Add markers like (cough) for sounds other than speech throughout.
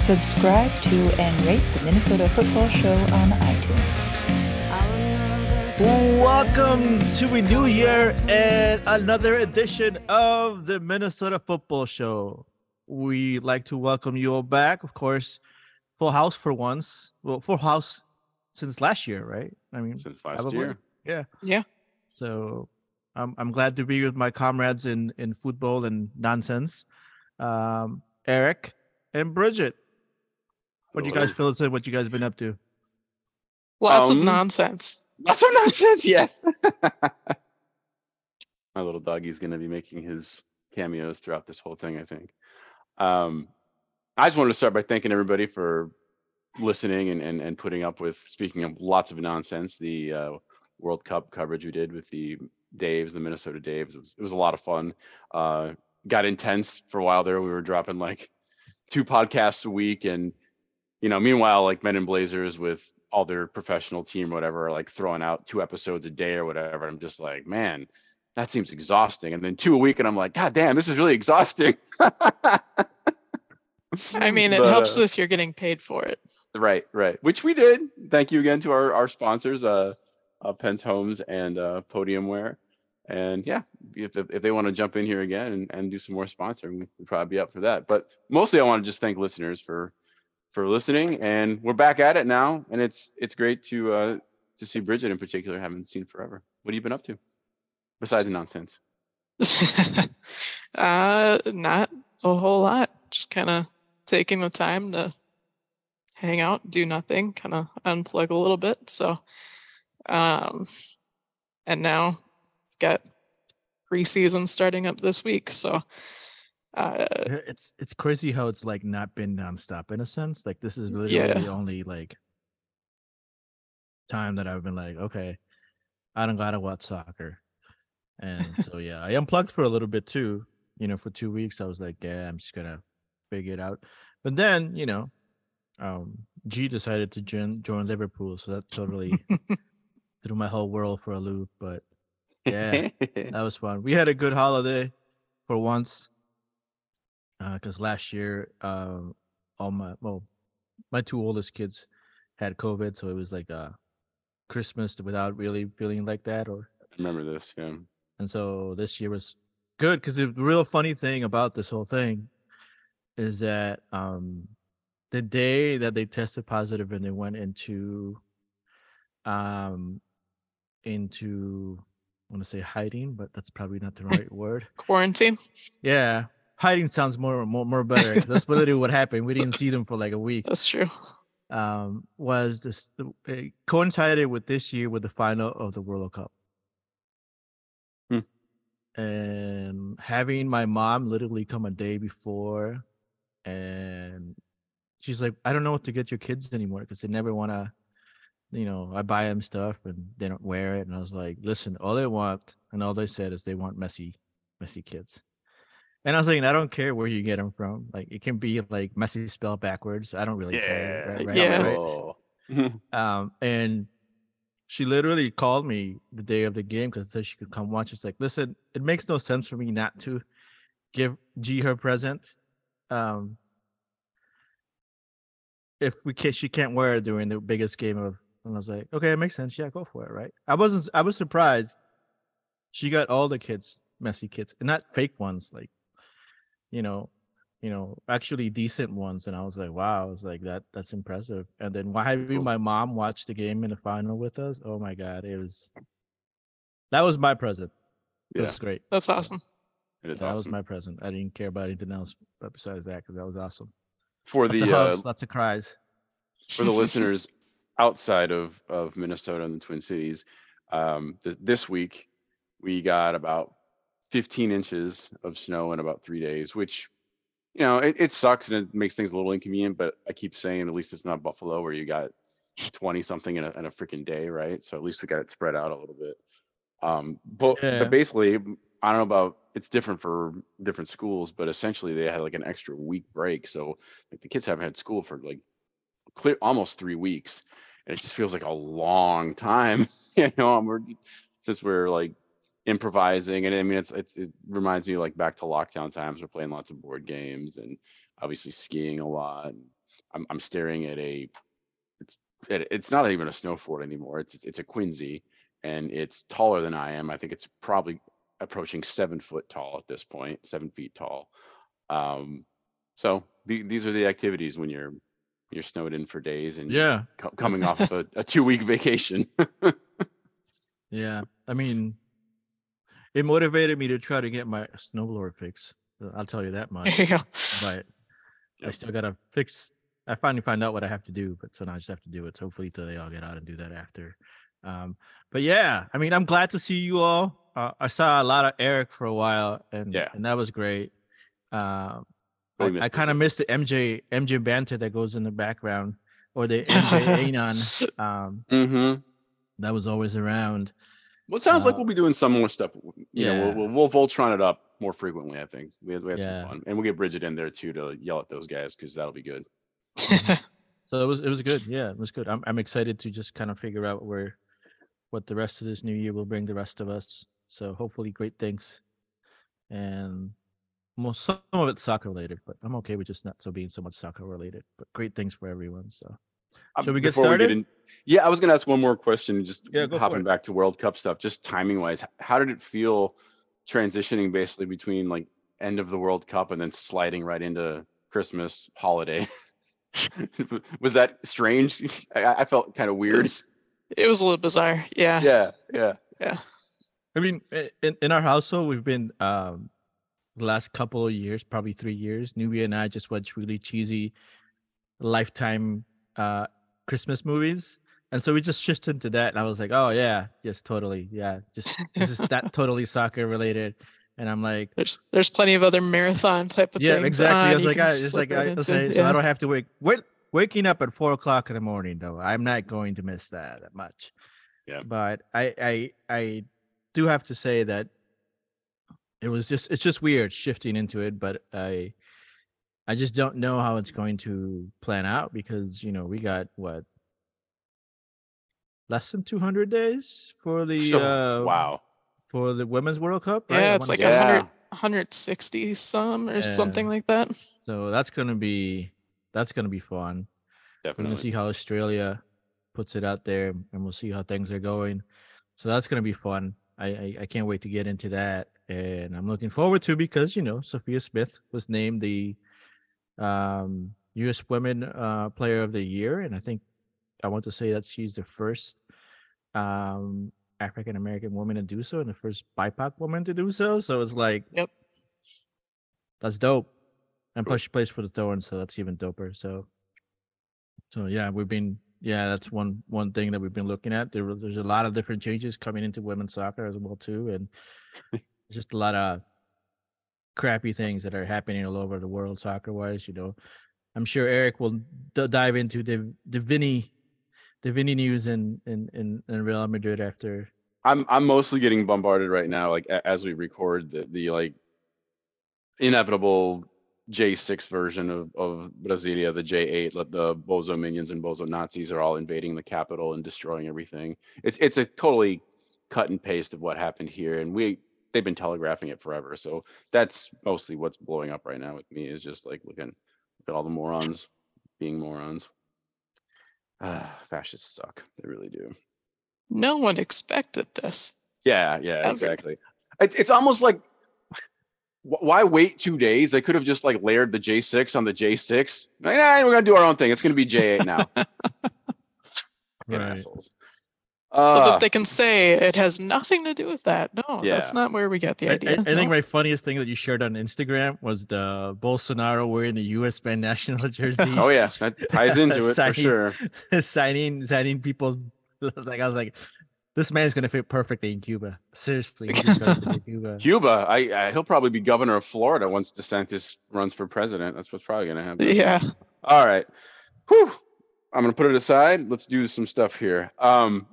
Subscribe to and rate the Minnesota Football Show on iTunes. Welcome to a new year and another edition of the Minnesota Football Show. We like to welcome you all back. Of course, full house for once. Well, full house since last year, right? I mean, since last probably. year. Yeah. Yeah. So I'm I'm glad to be with my comrades in in football and nonsense. Um, Eric and Bridget. What do you guys Hello. feel is what you guys been up to? Lots of Um, nonsense. Lots of nonsense, yes. (laughs) My little doggy's gonna be making his cameos throughout this whole thing, I think. Um, I just wanted to start by thanking everybody for listening and, and, and putting up with speaking of lots of nonsense, the uh, World Cup coverage we did with the Daves, the Minnesota Daves. It was, it was a lot of fun. Uh, got intense for a while there. We were dropping like two podcasts a week and you know, meanwhile, like Men in Blazers with all their professional team or whatever, are like throwing out two episodes a day or whatever. I'm just like, man, that seems exhausting. And then two a week, and I'm like, God damn, this is really exhausting. I mean, it But, helps uh, if you're getting paid for it. right, right. Which we did. Thank you again to our, our sponsors, uh, uh Pence Homes and uh Podiumware. And yeah, if, if, if they want to jump in here again and, and do some more sponsoring, we'd probably be up for that. But mostly I want to just thank listeners for for listening. And we're back at it now. And it's it's great to uh to see Bridget in particular, haven't seen forever. What have you been up to? Besides nonsense. (laughs) uh, not a whole lot. Just kind of taking the time to hang out, do nothing, kind of unplug a little bit. So, um, and now got preseason starting up this week. So, uh, It's it's crazy how it's like not been nonstop in a sense. Like this is literally Yeah. the only like time that I've been like, okay, I don't gotta watch soccer. And so (laughs) yeah, I unplugged for a little bit too. You know, for two weeks I was like, yeah, I'm just gonna figure it out. But then, you know, um G decided to join join Liverpool, so that totally (laughs) threw my whole world for a loop. But Yeah, (laughs) that was fun. We had a good holiday for once. Because last year, um, all my well, my two oldest kids had COVID, so it was like uh Christmas without really feeling like that. Or remember this, yeah. and so this year was good because the real funny thing about this whole thing is that um the day that they tested positive and they went into um into I want to say hiding, but that's probably not the (laughs) right word. quarantine. Yeah, hiding sounds more more more better. 'cause That's literally what happened. We didn't see them for like a week. That's true. Um, was this it coincided with this year with the final of the World Cup, Hmm. and having my mom literally come a day before, and she's like, "I don't know what to get your kids anymore because they never want to." You know, I buy them stuff and they don't wear it, and I was like, "Listen, all they want, and all they said is they want Messi, Messi kids." And I was like, I don't care where you get them from. Like, it can be like Messi spelled backwards. I don't really care. right- right- Yeah. right? Oh. (laughs) Um, and she literally called me the day of the game because she could come watch. It's like, listen, it makes no sense for me not to give G her present. Um, if we can, she can't wear it during the biggest game of. And I was like, okay, it makes sense. Yeah, go for it. Right. I wasn't. I was surprised. She got all the kids, Messi kids, and not fake ones. Like, you know, you know, actually decent ones. And I was like, wow, I was like, that that's impressive. And then why having (laughs) Cool. my mom watch the game in the final with us? Oh my god, it was that was my present. It Yeah, was great. That's awesome. it is that was my present. I didn't care about anything else but besides that because that was awesome. For Lots of the uh, hugs, lots of cries. for the (laughs) listeners outside of of Minnesota and the Twin Cities, um, th- this week we got about 15 inches of snow in about three days, which you know, it, it sucks and it makes things a little inconvenient, but I keep saying at least it's not Buffalo where you got 20 something in a, in a freaking day, right? So at least we got it spread out a little bit. Um, but, Yeah. but basically, I don't know about it's different for different schools, but essentially they had like an extra week break. So like the kids haven't had school for like clear almost three weeks. And it just feels like a long time, (laughs) you know, we're since we're like improvising and I mean it's, it's it reminds me like back to lockdown times. We're playing lots of board games and obviously skiing a lot. I'm I'm staring at a it's it, it's not even a snow fort anymore. It's it's, it's a quinzhee and it's taller than I am. I think it's probably approaching seven foot tall at this point, seven feet tall. Um, so the, these are the activities when you're you're snowed in for days and Yeah, co- coming off of a, a two week vacation. (laughs) yeah. I mean, it motivated me to try to get my snowblower fixed. uh, I'll tell you that (laughs) much. Go. but I still gotta fix. I finally find out what I have to do, but so now I just have to do it. So hopefully today I'll get out and do that after. Um, but yeah, I mean, I'm glad to see you all. Uh, I saw a lot of Eric for a while, and Yeah. and that was great. Um, Really I, I kind of missed the MJ MJ banter that goes in the background, or the MJ (laughs) Anon. Um, mm-hmm. that was always around. Well, it sounds like Uh, we'll be doing some more stuff. w- You know, yeah. we'll, we'll, we'll Voltron it up more frequently. I think we had, we had Yeah. some fun, and we'll get Bridget in there too to yell at those guys because that'll be good. (laughs) So it was it was good. Yeah, it was good. I'm I'm excited to just kind of figure out where what the rest of this new year will bring the rest of us. So hopefully great things. And most some of it's soccer related, but I'm okay with just not so being so much soccer related. But great things for everyone. So Um, Shall we get before started? in- yeah, I was gonna ask one more question. Just Yeah, hopping back to World Cup stuff, just timing wise, how did it feel transitioning basically between like end of the World Cup and then sliding right into Christmas holiday? (laughs) was that strange? (laughs) I, I felt kind of It weird. was, it was a little bizarre. Yeah. Yeah, yeah. Yeah. I mean, in, in our household, we've been um last couple of years, probably three years. Nubia and I just watch really cheesy lifetime uh Christmas movies. And so we just shifted into that. And I was like, oh yeah, yes, totally. Yeah. Just this is that totally soccer related. And I'm like, There's there's plenty of other marathon type of yeah, things. Yeah, exactly. on I was you like, I, it's like right I, into, say, so I don't have to wake. Wait, waking up at four o'clock in the morning though. I'm not going to miss that that much. Yeah. But I, I, I do have to say that it was just it's just weird shifting into it. But I, I just don't know how it's going to plan out because you know we got what less than 200 days for the So- uh wow. for the women's World Cup. Right? Yeah, it's like a Yeah. hundred 160 some or something like that. So that's gonna be that's gonna be fun. Definitely. We're Definitely. gonna see how Australia puts it out there, and we'll see how things are going. So that's gonna be fun. I, I I can't wait to get into that, and I'm looking forward to because you know Sophia Smith was named the um, U.S. Women uh, Player of the Year, and I think I want to say that she's the first um, African American woman to do so and the first BIPOC woman to do so. So it's like, Yep. that's dope. And plus, she plays for the Thorns, so that's even doper. So, so yeah, we've been yeah, that's one one thing that we've been looking at. There, there's a lot of different changes coming into women's soccer as well too, and (laughs) just a lot of crappy things that are happening all over the world soccer wise. You know, I'm sure Eric will d- dive into the the Vinny the Vinny news in in in, in Real Madrid after. I'm I'm mostly getting bombarded right now, like as we record the the like inevitable J6 version of of Brasilia, the J8, like the Bozo minions and Bozo Nazis are all invading the capital and destroying everything. It's it's a totally cut and paste of what happened here, and we they've been telegraphing it forever. So that's mostly what's blowing up right now with me is just like looking look at all the morons being morons. Ah, fascists suck. They really do. No one expected this. Yeah, yeah, Ever. exactly. It, it's almost like why wait two days? They could have just like layered the J6 on the J6. Like, nah, we're gonna do our own thing. It's gonna be J8 now. (laughs) Fucking assholes. So Uh, that they can say it has nothing to do with that. No, Yeah. that's not where we got the I, I, idea. I think my funniest thing that you shared on Instagram was the Bolsonaro wearing the U.S. men national (laughs) jersey. oh yeah, that ties into (laughs) it for sure. (laughs) signing signing people. I was like, I was like, this man's gonna fit perfectly in Cuba. Seriously, he deserves to Cuba. Cuba, I, I he'll probably be governor of Florida once DeSantis runs for president. That's what's probably gonna happen. Yeah. All right. Whew. I'm gonna put it aside. Let's do some stuff here. Um,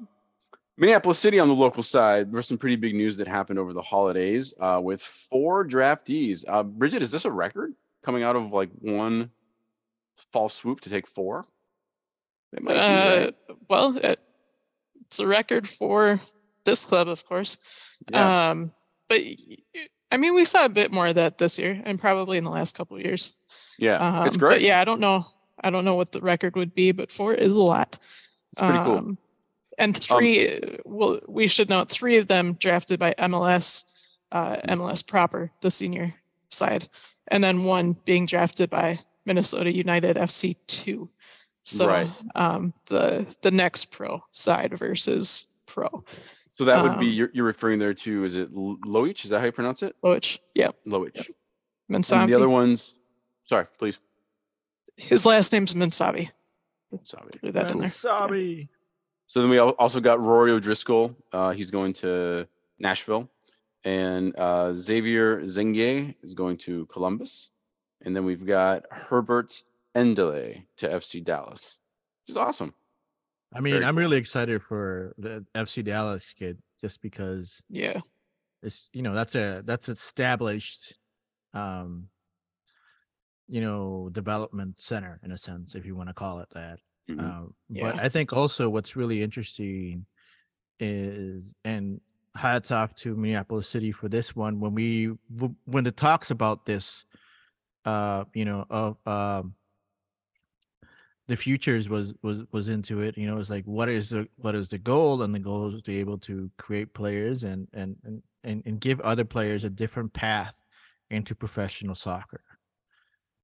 Minneapolis City on the local side, there's some pretty big news that happened over the holidays uh, with four draftees. Uh, Bridget, is this a record coming out of like one fall swoop to take four? It might Uh, right? well, it, it's a record for this club, of course. yeah. Um, but I mean, we saw a bit more of that this year, and probably in the last couple of years. yeah. Um, it's great. yeah, I don't know. I don't know what the record would be, but four is a lot. It's pretty cool. Um, And three, uh, well, we should note three of them drafted by MLS, uh. MLS proper, the senior side, and then one being drafted by Minnesota United FC two. So Right. um, the the next pro side versus pro, So that would be um, you're, you're referring there to is it Lo- Loich? Is that how you pronounce it? which yeah, Loich. And the other ones, sorry, please. His last name's Mesanvi. Sorry. Threw that in there. Sorry. So then we also got Rory O'Driscoll. Uh, he's going to Nashville, and uh, Xavier Zengue is going to Columbus, and then we've got Herbert Endeley to FC Dallas, which is awesome. I mean, Very I'm cool. really excited for the FC Dallas kid just because Yeah. it's you know that's a that's established um you know development center in a sense if you want to call it that Mhm. um, Yeah. but i think also what's really interesting is and hats off to minneapolis city for this one when we when the talks about this uh you know of um the futures was was was into it you know it's like what is the what is the goal and the goal is to be able to create players and and and and, and give other players a different path into professional soccer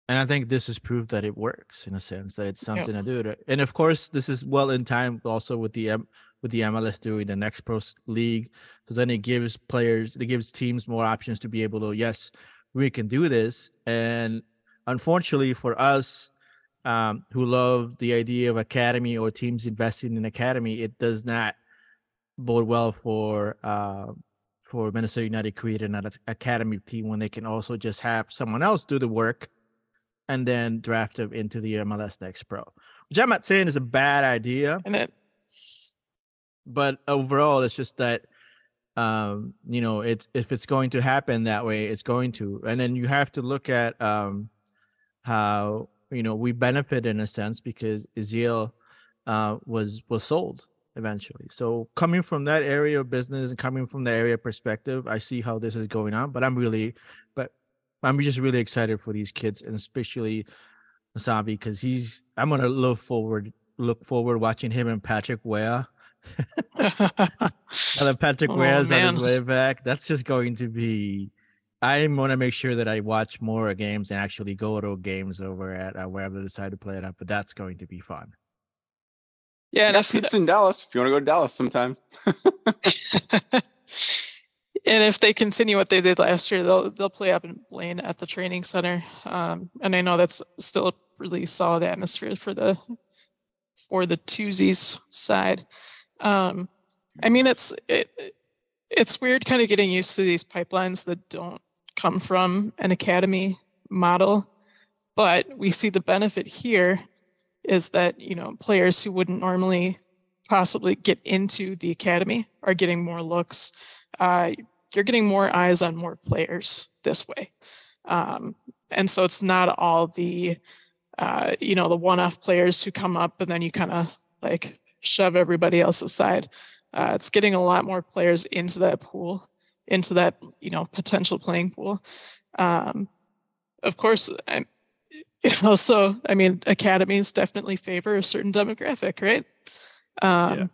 and i think this has proved that it works in a sense that it's something to do and of course this is well in time also with the M, with the mls doing the next pro league so then it gives players it gives teams more options to be able to yes we can do this and unfortunately for us um, who love the idea of academy or teams investing in academy, it does not bode well for uh, for Minnesota United creating an academy team when they can also just have someone else do the work and then draft them into the MLS Next Pro, which I'm not saying is a bad idea, And it but overall, it's just that um, you know, it's if it's going to happen that way, it's going to, and then you have to look at um, how you know we benefit in a sense because Ezeal uh, was was sold eventually. So coming from that area of business and coming from the area perspective, I see how this is going on. But I'm really, but I'm just really excited for these kids and especially Wasabi because he's. I'm gonna look forward look forward watching him and Patrick Weah. And then Patrick (laughs) Oh, Weah's on his way back. That's just going to be. I want to make sure that I watch more games and actually go to games over at uh, wherever they decide to play it up. But that's going to be fun. yeah, and That's if, it's in Dallas. If you want to go to Dallas sometime. (laughs) (laughs) and if they continue what they did last year, they'll they'll play up in Blaine at the training center. Um, and I know that's still a really solid atmosphere for the for the twosies side. Um, I mean, it's it, it's weird kind of getting used to these pipelines that don't come from an academy model, but we see the benefit here is that you know players who wouldn't normally possibly get into the academy are getting more looks. Uh, you're getting more eyes on more players this way, um, and so it's not all the uh, you know the one-off players who come up and then you kind of like shove everybody else aside. Uh, it's getting a lot more players into that pool, into that you know potential playing pool. Um, of course, I, it also, (laughs) I mean, academies definitely favor a certain demographic, right? Um, Yeah.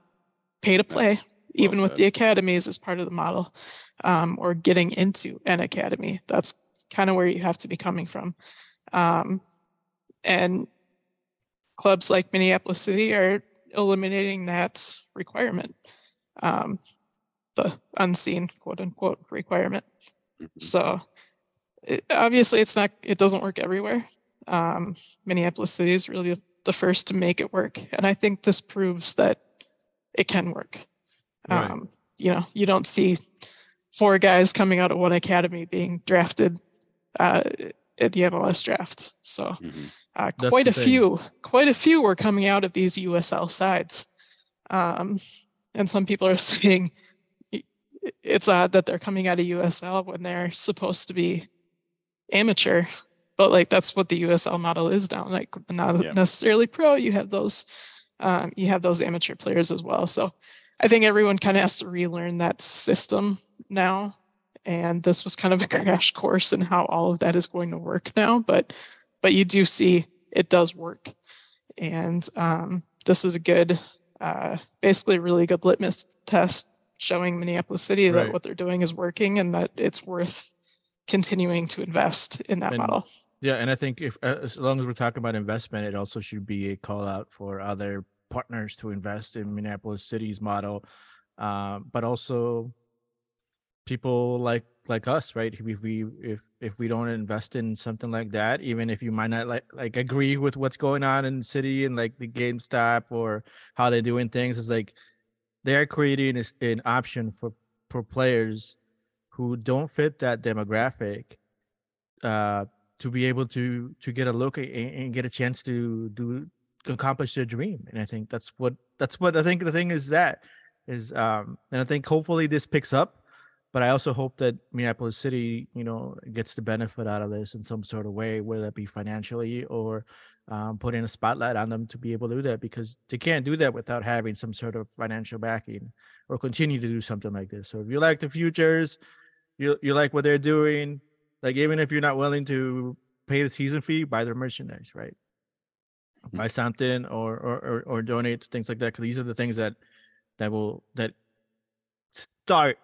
Pay to play, even with the academies as part of the model, um, or getting into an academy. That's kind of where you have to be coming from. Um, and clubs like Minneapolis City are eliminating that requirement, um, the unseen quote unquote requirement. Mhm. So it, obviously it's not, it doesn't work everywhere. Um, Minneapolis City is really the first to make it work. And I think this proves that it can work. Right. Um, you know, you don't see four guys coming out of one academy being drafted uh, at the MLS draft. So Mhm. uh, quite a thing. few, quite a few were coming out of these USL sides. Um, and some people are (laughs) saying i- i- it's odd that they're coming out of USL when they're supposed to be amateur. But like that's what the USL model is now. Like not Yeah. necessarily pro. You have those, um, you have those amateur players as well. So I think everyone kind of has to relearn that system now. And this was kind of a (laughs) crash course in how all of that is going to work now. But but you do see it does work. And um, this is a good, uh, basically really good litmus test showing Minneapolis City that what they're doing is working and that it's worth continuing to invest in that And- model. Yeah, and I think if uh, as long as we're talking about investment, it also should be a call out for other partners to invest in Minneapolis City's model, um, but also people like like us, right? If we if if we don't invest in something like that, even if you might not like like agree with what's going on in the city and like the GameStop or how they're doing things, is like they're creating an option for for players who don't fit that demographic uh to be able to to get a look and, and get a chance to do accomplish their dream and i think that's what that's what i think the thing is that is um and i think hopefully this picks up but i also hope that minneapolis city you know gets the benefit out of this in some sort of way whether that be financially or um, putting a spotlight on them to be able to do that because they can't do that without having some sort of financial backing or continue to do something like this so if you like the futures you you like what they're doing like even if you're not willing to pay the season fee, buy their merchandise, right? Buy something or or or, or donate things like that. Because these are the things that that will that start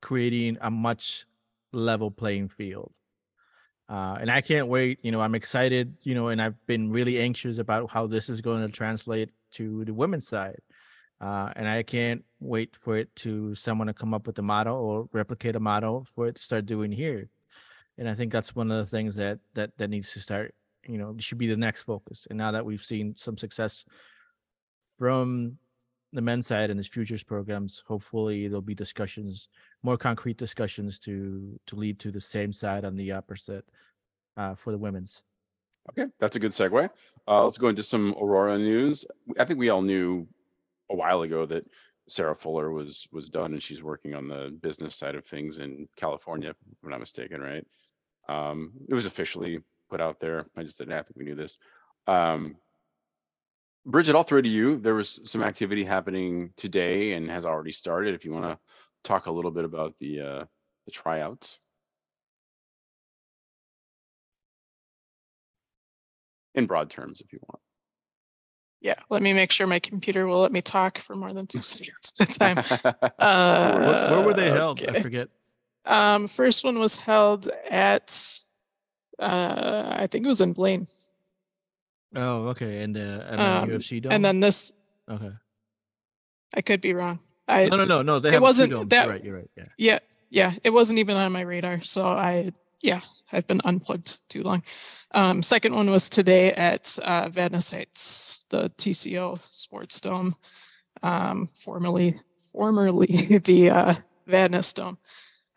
creating a much level playing field. Uh, and I can't wait. You know, I'm excited. You know, and I've been really anxious about how this is going to translate to the women's side. Uh, and I can't wait for it to someone to come up with a model or replicate a model for it to start doing here and I think that's one of the things that that that needs to start. You know, should be the next focus. And now that we've seen some success from the men's side and his futures programs, hopefully there'll be discussions, more concrete discussions to to lead to the same side on the opposite uh, for the women's. Okay, that's a good segue. Uh, let's go into some Aurora news. I think we all knew a while ago that Sarah Fuller was was done, and she's working on the business side of things in California, if I'm not mistaken, right? Um, it was officially put out there. I just didn't I think we knew this. Um, Bridget, I'll throw to you. There was some activity happening today and has already started. If you want to talk a little bit about the uh, the tryouts. In broad terms, if you want. Yeah, let me make sure my computer will let me talk for more than two (laughs) seconds at a time. (laughs) where, Uh, where were they held? I forget. Um, first one was held at, uh, I think it was in Blaine, Oh, okay. And uh, and Um, then UFC dome. and then this, okay. I could be wrong. I No, no, no, no. They it have wasn't domes. that- You're right. You're right. Yeah. yeah, yeah, it wasn't even on my radar. So I, yeah, I've been unplugged too long. Um, second one was today at uh, Vadnais Heights, the TCO Sports Dome, um, formerly formerly (laughs) the uh, Vadnais Dome.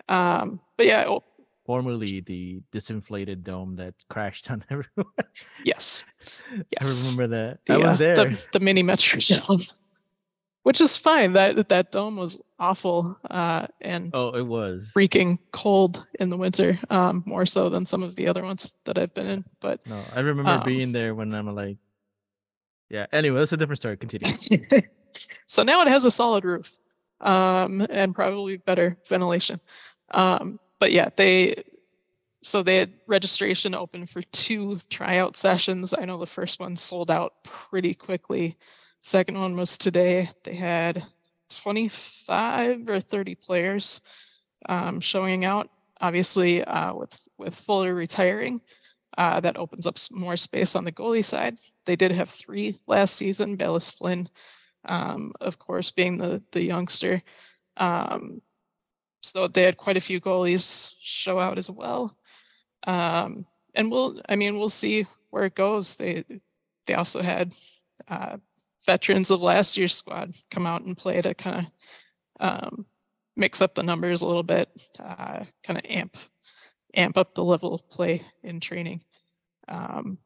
Um, but yeah, oh, Formerly the disinflated dome that crashed on (laughs) everyone. yes, yes. I remember that. the, I was uh, there. The, the mini Metrodome, which is fine. That that dome was awful uh, and oh, it was. freaking cold in the winter, um, more so than some of the other ones that I've been in. But No, I remember Um, being there when I'm like, yeah. Anyway, that's a different story. Continue. (laughs) so now it has a solid roof um, and probably better ventilation. Um, but yeah, they so they had registration open for two tryout sessions. I know the first one sold out pretty quickly. Second one was today. They had 25 or 30 players um, showing out. Obviously, uh, with with Fuller retiring, uh, that opens up more space on the goalie side. They did have three last season. Bellis Flynn, um, of course, being the the youngster. Um, so they had quite a few goalies show out as well. Um, and we'll, I mean, we'll see where it goes. They they also had uh, veterans of last year's squad come out and play to kind of um, mix up the numbers a little bit, uh, kind of amp amp up the level of play in training. Um,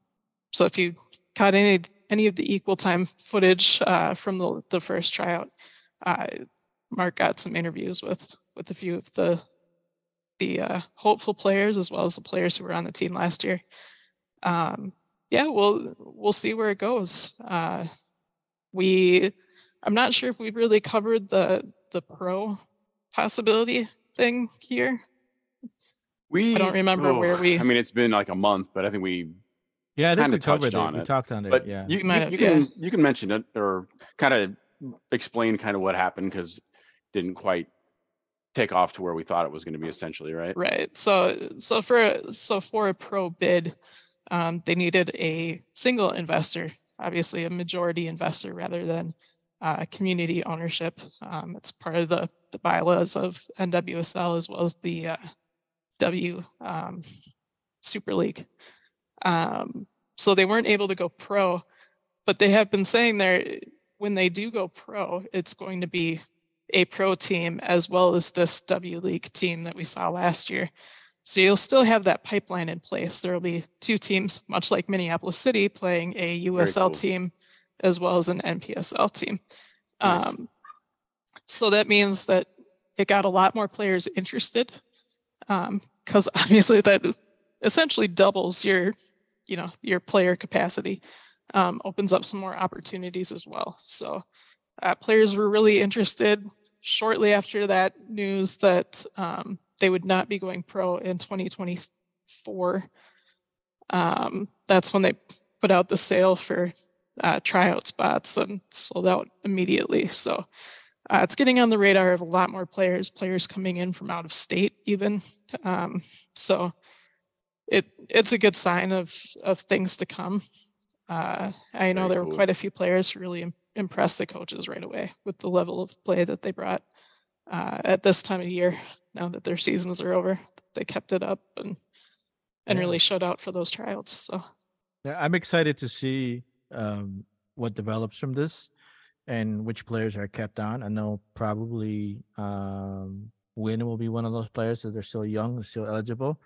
so if you caught any any of the equal time footage uh, from the the first tryout, uh, Mark got some interviews with with a few of the the uh, hopeful players as well as the players who were on the team last year. Um, yeah, we'll we'll see where it goes. We, I'm not sure if we've really covered the the pro possibility thing here. We I don't remember where we- I mean, it's been like a month, but I think we. Yeah, I think Kinda we covered touched it. on We talked on it. But yeah. you, might you, have, you yeah. can you can mention it or kind of explain kind of what happened because didn't quite take off to where we thought it was going to be essentially, right? Right. So so for so for a pro bid, um, they needed a single investor, obviously a majority investor rather than uh, community ownership. Um, it's part of the the bylaws of NWSL as well as the uh, W um, Super League. Um, so they weren't able to go pro, but they have been saying there when they do go pro, it's going to be a pro team as well as this W League team that we saw last year. So you'll still have that pipeline in place. There will be two teams, much like Minneapolis City, playing a USL cool. team as well as an NPSL team. Nice. Um, so that means that it got a lot more players interested because (laughs) obviously that essentially doubles your, you know, your player capacity, um, opens up some more opportunities as well. So uh, players were really interested shortly after that news that um, they would not be going pro in 2024. Um, that's when they put out the sale for uh, tryout spots and sold out immediately. So uh, it's getting on the radar of a lot more players, players coming in from out of state even. Um, so it it's a good sign of of things to come. Uh, I know Very there cool. were quite a few players who really im- impressed the coaches right away with the level of play that they brought uh, at this time of year. Now that their seasons are over, they kept it up and and Yeah. really showed out for those tryouts. So Yeah, I'm excited to see um, what develops from this and which players are kept on. I know probably um, Win will be one of those players that they're still young, still eligible.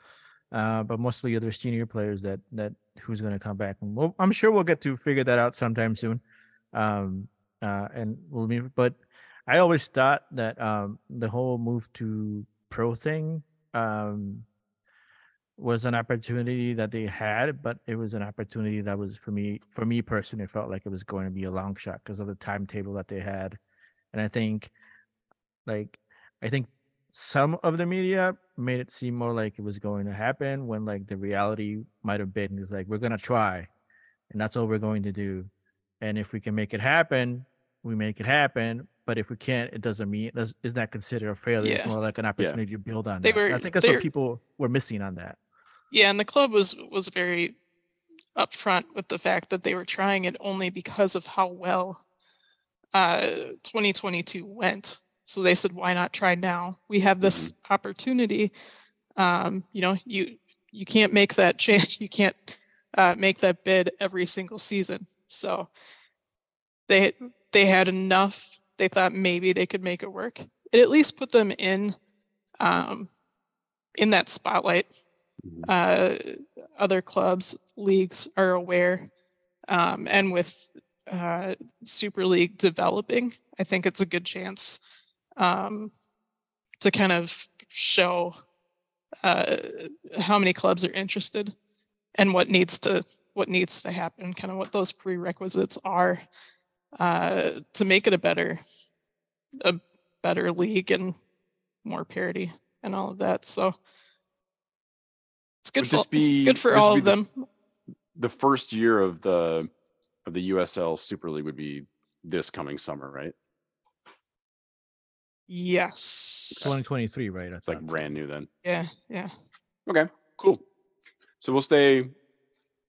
Uh, but mostly other senior players that that who's going to come back. And we'll, I'm sure we'll get to figure that out sometime soon. Um, uh, and we'll be. But I always thought that um, the whole move to pro thing um, was an opportunity that they had, but it was an opportunity that was for me, for me personally, it felt like it was going to be a long shot because of the timetable that they had. And I think, like, I think some of the media made it seem more like it was going to happen when, like, the reality might have been is like, we're going to try and that's all we're going to do. And if we can make it happen, we make it happen. But if we can't, it doesn't mean it's is not considered a failure. It's more like an opportunity to build on They that. And I think that's what people were missing on that. Yeah, and the club was was very upfront with the fact that they were trying it only because of how well uh 2022 went. So they said, why not try now? We have this opportunity. Um, you know, you you can't make that (laughs) change. You can't uh, make that bid every single season. So they they had enough. They thought maybe they could make it work. It at least put them in um, in that spotlight Mhm. uh, other clubs, leagues are aware. Um, and with uh, Super League developing, I think it's a good chance um, to kind of show uh, how many clubs are interested and what needs to what needs to happen, kind of what those prerequisites are uh, to make it a better a better league and more parity and all of that. So it's good Would for be good for all of the- them. The first year of the of the USL Super League would be this coming summer, right? Yes. 2023, right? I It's like brand new then. Yeah, yeah. Okay, cool. So we'll stay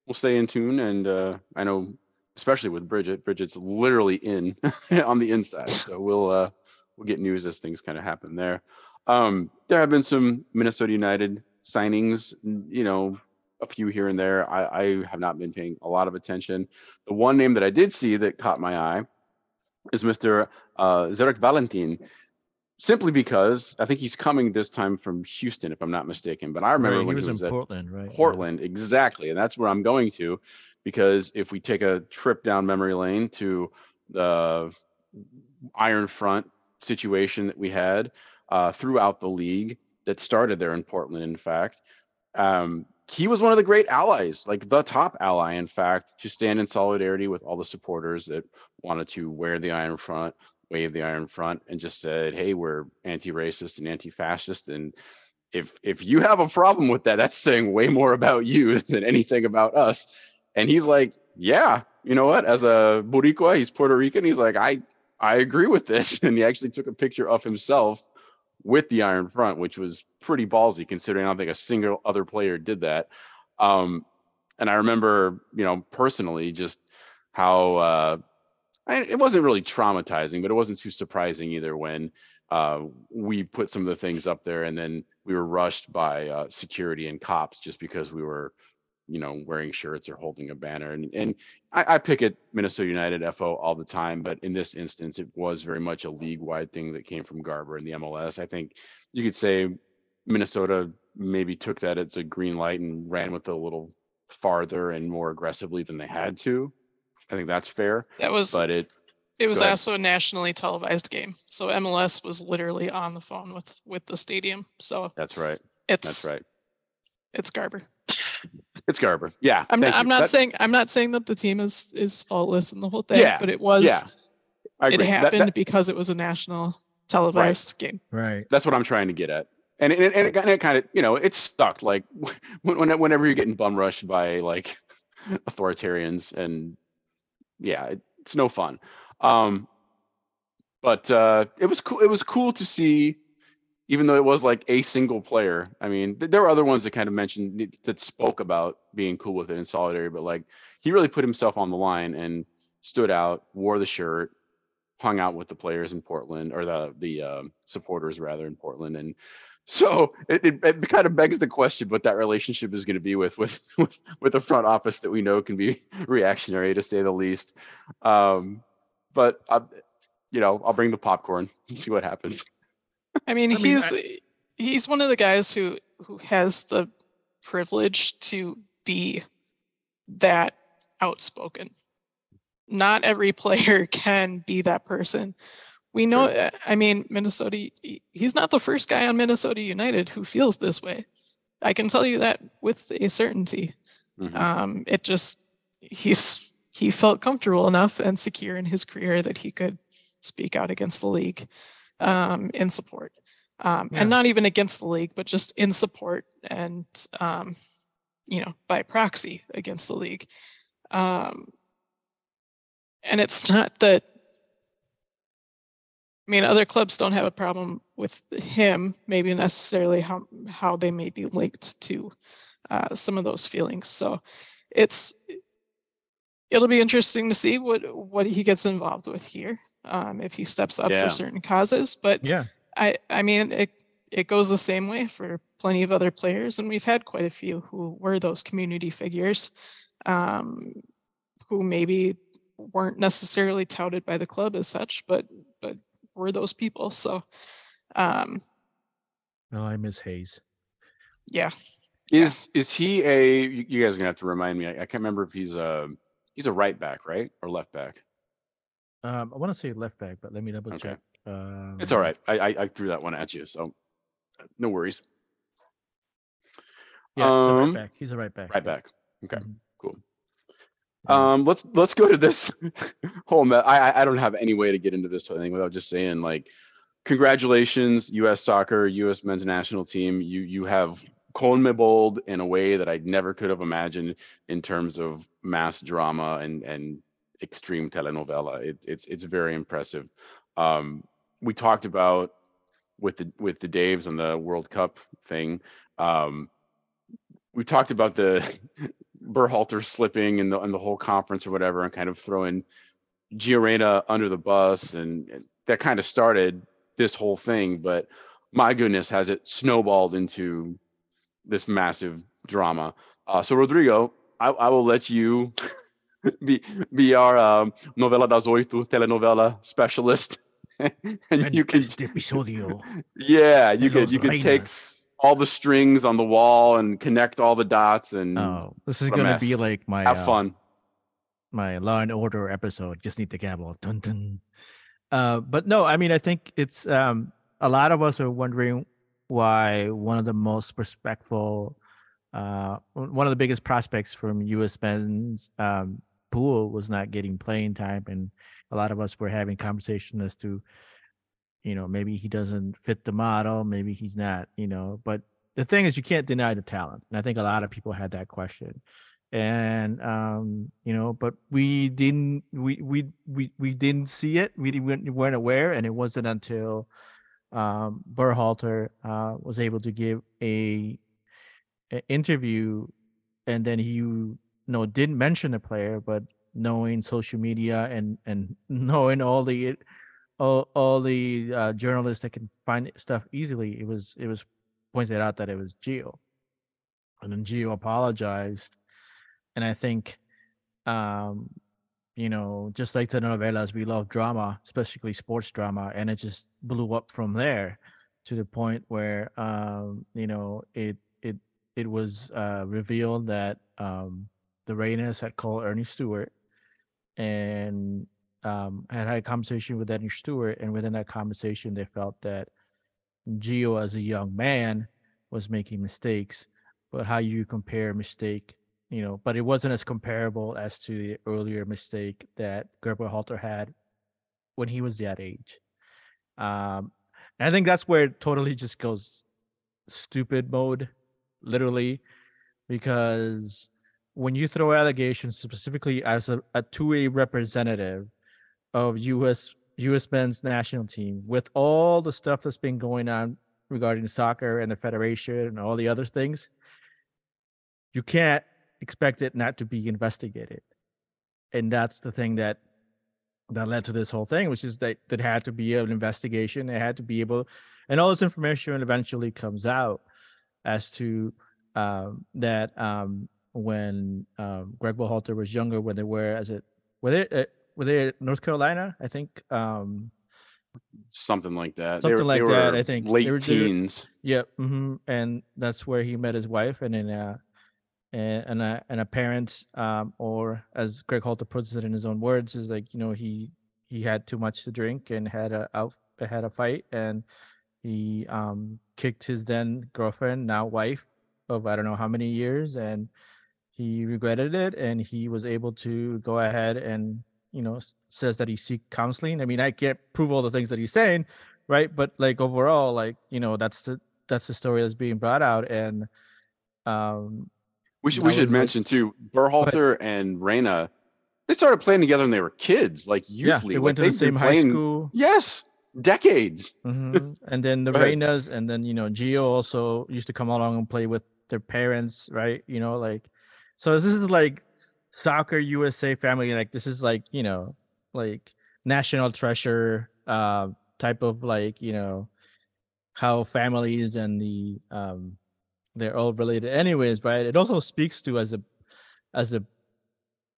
we'll stay in tune and uh I know especially with Bridget, Bridget's literally in (laughs) on the inside. So we'll uh we'll get news as things kind of happen there. Um there have been some Minnesota United signings, you know, a few here and there. I, I have not been paying a lot of attention. The one name that I did see that caught my eye is Mr. Uh, Zarek Valentin. simply because I think he's coming this time from Houston, if I'm not mistaken. But I remember Right, when he was, he was in at Portland, right? Yeah. Portland, exactly, and that's where I'm going to, because if we take a trip down memory lane to the Iron Front situation that we had uh, throughout the league that started there in Portland, in fact, um, he was one of the great allies, like the top ally, in fact, to stand in solidarity with all the supporters that wanted to wear the Iron Front, wave the Iron Front, and just said, "Hey, we're anti-racist and anti-fascist, and if if you have a problem with that, that's saying way more about you (laughs) than anything about us." And he's like, "Yeah, you know what? As a Boricua, he's Puerto Rican. He's like, I I agree with this." (laughs) And he actually took a picture of himself with the Iron Front, which was pretty ballsy considering I don't think a single other player did that. Um, and I remember, you know, personally just how uh, I, it wasn't really traumatizing, but it wasn't too surprising either when uh, we put some of the things up there and then we were rushed by uh, security and cops just because we were, you know, wearing shirts or holding a banner. And, and I, I pick at Minnesota United FO all the time, but in this instance, it was very much a league wide thing that came from Garber and the MLS. I think you could say Minnesota maybe took that as a green light and ran with it a little farther and more aggressively than they had to. I think that's fair, That was but it it was also a nationally televised game. So MLS was literally on the phone with with the stadium. So that's right. it's That's right. it's Garber. It's Garber. Yeah. I'm not, I'm not That- saying I'm not saying that the team is is faultless in the whole thing, Yeah, but it was yeah. I it agree. That- happened that- because it was a national televised game. Right. that's what I'm trying to get at. And it, and it, and it kind of, you know, it sucked. Like (laughs) when, when, whenever you're getting bum rushed by like (laughs) authoritarians and yeah, it, it's no fun. Um, but uh, it was cool. It was cool to see, even though it was like a single player. I mean, th- there were other ones that kind of mentioned that spoke about being cool with it in solidarity, but like he really put himself on the line and stood out, wore the shirt, hung out with the players in Portland or the the um, supporters rather in Portland, and so it, it, it kind of begs the question what that relationship is going to be with with with with the front office that we know can be (laughs) reactionary to say the least. Um, but I, you know, I'll bring the popcorn, see what happens. I mean, I mean, he's he's one of the guys who who has the privilege to be that outspoken. Not every (laughs) player can be that person. We know Sure. I mean, Minnesota he's not the first guy on Minnesota United who feels this way. I can tell you that with a certainty. Mhm. Um, it just he's he felt comfortable enough and secure in his career that he could speak out against the league um, in support, um, Yeah. and not even against the league, but just in support and um, you know by proxy against the league. Um, and it's not that. I mean, other clubs don't have a problem with him, maybe necessarily how how they may be linked to uh, some of those feelings. So it's it'll be interesting to see what what he gets involved with here um, if he steps up Yeah. for certain causes. But Yeah. I I mean it it goes the same way for plenty of other players, and we've had quite a few who were those community figures, um, who maybe weren't necessarily touted by the club as such, but but were those people. So um, No, I miss Hayes. yeah, Is is he a? You you guys are gonna have to remind me. I, I can't remember if he's a he's a right back, right, or left back. Um, I want to say left back, but let me double Okay. check. Um, It's all right. I, I I threw that one at you, so uh, no worries. Yeah, he's a Um, right back. He's a right back. Right back. Okay, Mhm. cool. Um, let's let's go to this (laughs) whole. Me- I I- don't have any way to get into this thing without just saying like, congratulations, U.S. Soccer, U.S. Men's National Team. You you have CONMEBOL in a way that I never could have imagined in terms of mass drama and and extreme telenovela. It, it's it's very impressive. Um, we talked about with the with the Daves on the World Cup thing. Um, we talked about the (laughs) Berhalter slipping and the in the whole conference or whatever, and kind of throwing Gio Reyna under the bus, and, and that kind of started this whole thing. But my goodness, has it snowballed into this massive drama? Uh, so Rodrigo, I, I will let you (laughs) be be our um, novela das oito telenovela specialist (laughs) and you can episodio. (laughs) yeah, you los you could take all the strings on the wall and connect all the dots and Oh, this is gonna be like my have uh, fun. my Law and Order episode. Just need the gavel. Dun dun. Uh, but no, I mean, I think it's um a lot of us are wondering why one of the most respectful, uh, one one of the biggest prospects from U.S. men's um pool was not getting playing time, and a lot of us were having conversations as to, you know, maybe he doesn't fit the model, maybe he's not, you know, but the thing is you can't deny the talent and i think a lot of people had that question. And um you know but we didn't we we we, we didn't see it we didn't, we weren't aware and it wasn't until um Berhalter uh was able to give a, a interview and then he know didn't mention the player but knowing social media and and (laughs) knowing all the all, all the uh, journalists that can find stuff easily it was it was pointed out that it was Gio, And then Gio apologized. And I think um, you know, just like the novelas, we love drama, especially sports drama, and it just blew up from there to the point where um, you know, it it it was uh revealed that um the Reynas had called Earnie Stewart and um had had a conversation with Earnie Stewart, and within that conversation they felt that Gio as a young man was making mistakes, but how you compare mistake, you know, but it wasn't as comparable as to the earlier mistake that Greg Berhalter had when he was that age. Um, and I think that's where it totally just goes stupid mode, literally, because when you throw allegations specifically as a, a two-way representative of US US men's national team with all the stuff that's been going on regarding soccer and the federation and all the other things, you can't expect it not to be investigated. And that's the thing that that led to this whole thing, which is that that had to be an investigation. It had to be able, and all this information eventually comes out as to um, that um, when um, Greg Berhalter was younger, when they were as it were they uh, were they North Carolina? I think um, Something like that. Something they were, like they that, I think. They late they were- teens. Yep. hmm And that's where he met his wife, and then uh, and and a, and a parent, um, or as Greg Halter puts it in his own words, is like you know he he had too much to drink and had a out had a fight, and he um kicked his then girlfriend, now wife, of I don't know how many years, and he regretted it, and he was able to go ahead and you know says that he seek counseling. I mean, I can't prove all the things that he's saying, right? But like overall, like you know, that's the that's the story that's being brought out, and um, We should we should like- mention too, Berhalter and Reyna, they started playing together when they were kids, like youth yeah, league. they like, went to the same high playing- school. Yes, decades. hmm and then the. Reynas, and then you know Gio also used to come along and play with their parents, right? You know, like so this is like soccer USA family. Like this is like you know like national treasure uh, type of like you know how families and the um they're all related anyways right it also speaks to as a as a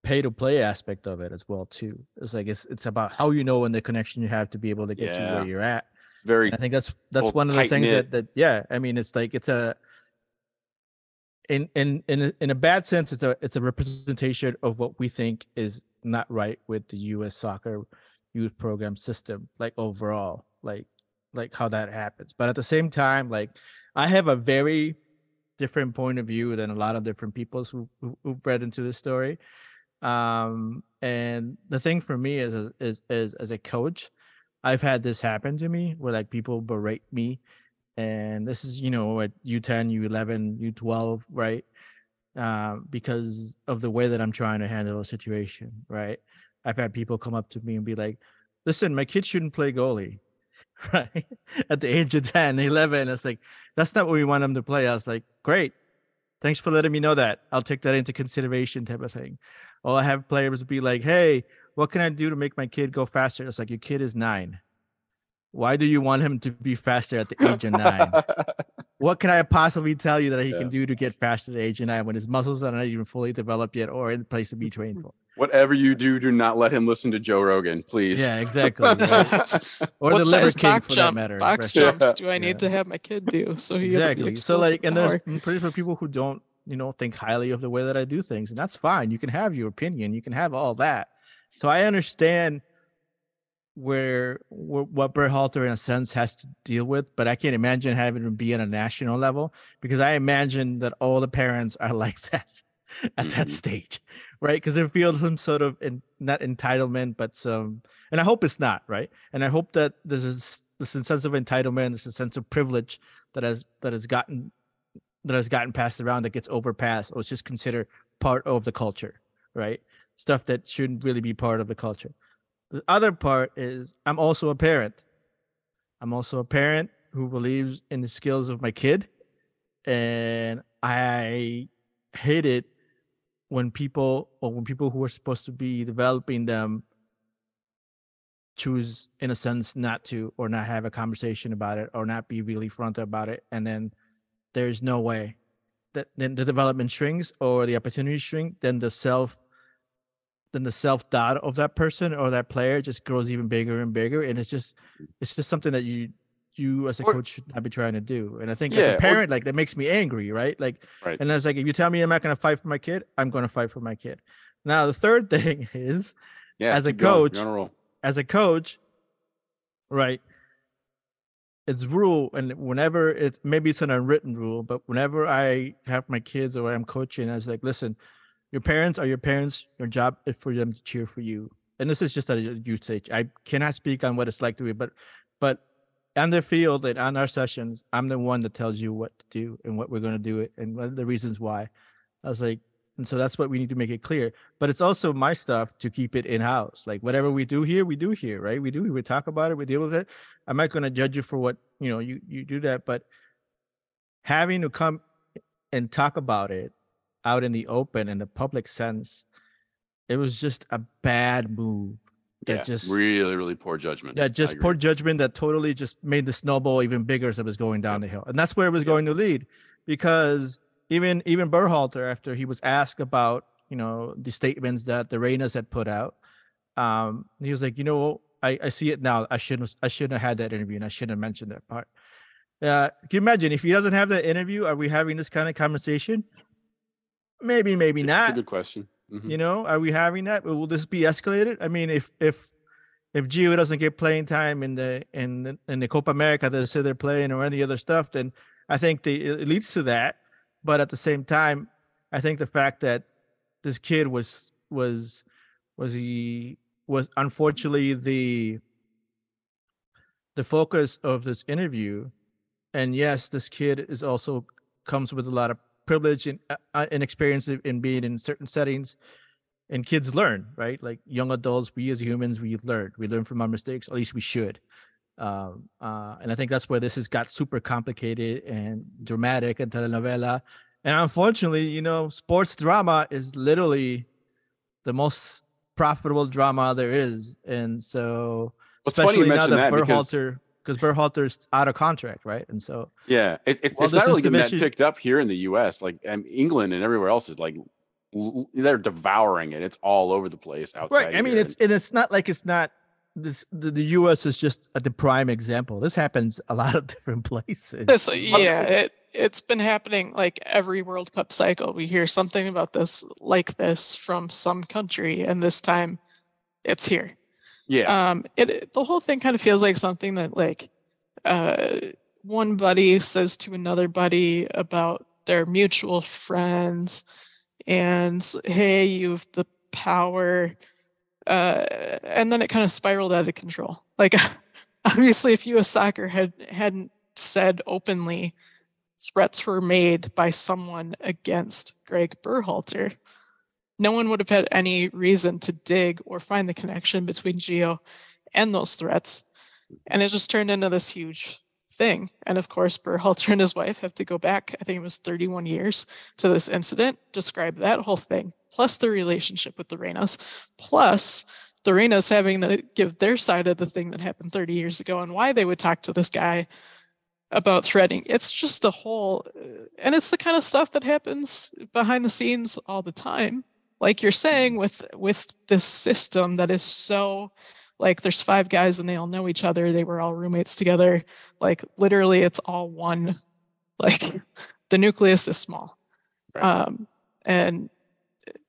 pay to play aspect of it as well too it's like it's it's about how you know and the connection you have to be able to get you Yeah. where you're at It's very and I think that's that's one of the things that that yeah, I mean it's like it's a in in in a, in a bad sense it's a it's a representation of what we think is not right with the US soccer youth program system like overall like like how that happens. But at the same time like I have a very different point of view than a lot of different people who've, who- who've read into this story. Um, and the thing for me is, is, is, is as a coach, I've had this happen to me where like people berate me. And this is, you know, at U10, U11, U12, right? Uh, because of the way that I'm trying to handle a situation, right? I've had people come up to me and be like, listen, my kid shouldn't play goalie, (laughs) right? At the age of 10, 11, it's like, that's not what we want them to play. I was like, great. Thanks for letting me know that. I'll take that into consideration, type of thing. Or I have players be like, hey, what can I do to make my kid go faster? It's like, your kid is nine. Why do you want him to be faster at the age of nine? (laughs) what can I possibly tell you that he Yeah. can do to get faster at the age of nine when his muscles are not even fully developed yet or in place to be trained for? Whatever you do, do not let him listen to Joe Rogan, please. Yeah, exactly. right? (laughs) or what the Liver size King for jump, that matter. box right? jumps do I Yeah. need to have my kid do so he gets the exactly so like and power? there's pretty for people who don't you know think highly of the way that i do things and that's fine you can have your opinion you can have all that so i understand where, where what Berhalter in a sense has to deal with but i can't imagine having to be on a national level because i imagine that all the parents are (laughs) like that at that Mhm. stage right? Because they feel some sort of in, not entitlement but some and i hope it's not right? And i hope that there's a, s- there's a sense of entitlement this sense of privilege that has that has gotten that has gotten passed around that gets overpassed or it's just considered part of the culture right? Stuff that shouldn't really be part of the culture the other part is i'm also a parent. I'm also a parent who believes in the skills of my kid and i hate it when people or when people who are supposed to be developing them choose in a sense not to or not have a conversation about it or not be really front about it and then there's no way that then the development shrinks or the opportunity shrink then the self then the self doubt of that person or that player just grows even bigger and bigger and it's just it's just something that you you as a Or- coach should not be trying to do and i think as Yeah, a or- parent like that makes me angry right like Right. and was like if you tell me i'm not going to fight for my kid i'm going to fight for my kid now the third (laughs) thing is Yeah. as a coach- a as a coach, right? It's rule, and whenever it maybe it's an unwritten rule, but whenever I have my kids or I'm coaching, I was like, listen, your parents are your parents. Your job is for them to cheer for you. And this is just a youth stage. I cannot speak on what it's like to be, but but on the field and on our sessions, I'm the one that tells you what to do and what we're going to do it and what the reasons why. I was like, and so that's what we need to make it clear. But it's also my stuff to keep it in house. Like whatever we do here, we do here, right? We do. We talk about it. We deal with it. I'm not going to judge you for what you know. You you do that, but having to come and talk about it out in the open in the public sense, it was just a bad move. That Yeah. just really, really poor judgment. that I just poor judgment that totally just made the snowball even bigger as it was going down the hill. And that's where it was Yep. going to lead because even even Berhalter, after he was asked about, you know, the statements that the Reynas had put out, um, he was like, you know, I, I see it now. I shouldn't I shouldn't have had that interview and I shouldn't have mentioned that part. Uh, can you imagine if he doesn't have that interview, are we having this kind of conversation? Maybe, maybe It's not a good question. Mhm. you know are we having that will this be escalated i mean if if if Gio doesn't get playing time in the in the- in the Copa America that say they're playing or any other stuff, then I think the, it leads to that. But at the same time, I think the fact that this kid was was was he was unfortunately the the focus of this interview, and yes, this kid is also comes with a lot of privilege and uh, uh, and experience in- in being in certain settings and kids learn right? Like young adults we as humans we learn. We learn from our mistakes at least we should. Um, uh, and i think that's where this has got super complicated and dramatic and telenovela. And unfortunately you know sports drama is literally the most profitable drama there is. And so Well, it's funny you especially now that that because Berhalter because Berhalter's out of contract right and so yeah, it, it's it's this not is really the getting that mission- picked up here in the U.S. Like um, England and everywhere else is like they're devouring it. It's all over the place outside. right i mean here, it's and it's not like it's not this the, the us is just a, the prime example this happens a lot of (laughs) different places This, yeah, it it's been happening like every World Cup cycle. We hear something about this like this from some country, and this time it's here. Yeah, Um, it, the whole thing kind of feels like something that like uh one buddy says to another buddy about their mutual friends, and hey, you've the power, uh, and then it kind of spiraled out of control. Like (laughs) obviously, if U.S. Soccer had hadn't said openly threats were made by someone against Greg Berhalter, no one would have had any reason to dig or find the connection between Gio and those threats. And it just turned into this huge thing. And of course, Berhalter and his wife have to go back, I think it was 31 years to this incident, describe that whole thing, plus the relationship with the Reynas, plus the Reynas having to give their side of the thing that happened 30 years ago and why they would talk to this guy about threading. It's just a whole, and it's the kind of stuff that happens behind the scenes all the time. Like you're saying with with this system that is so like there's five guys and they all know each other they were all roommates together like literally it's all one like (laughs) the nucleus is small Right. um and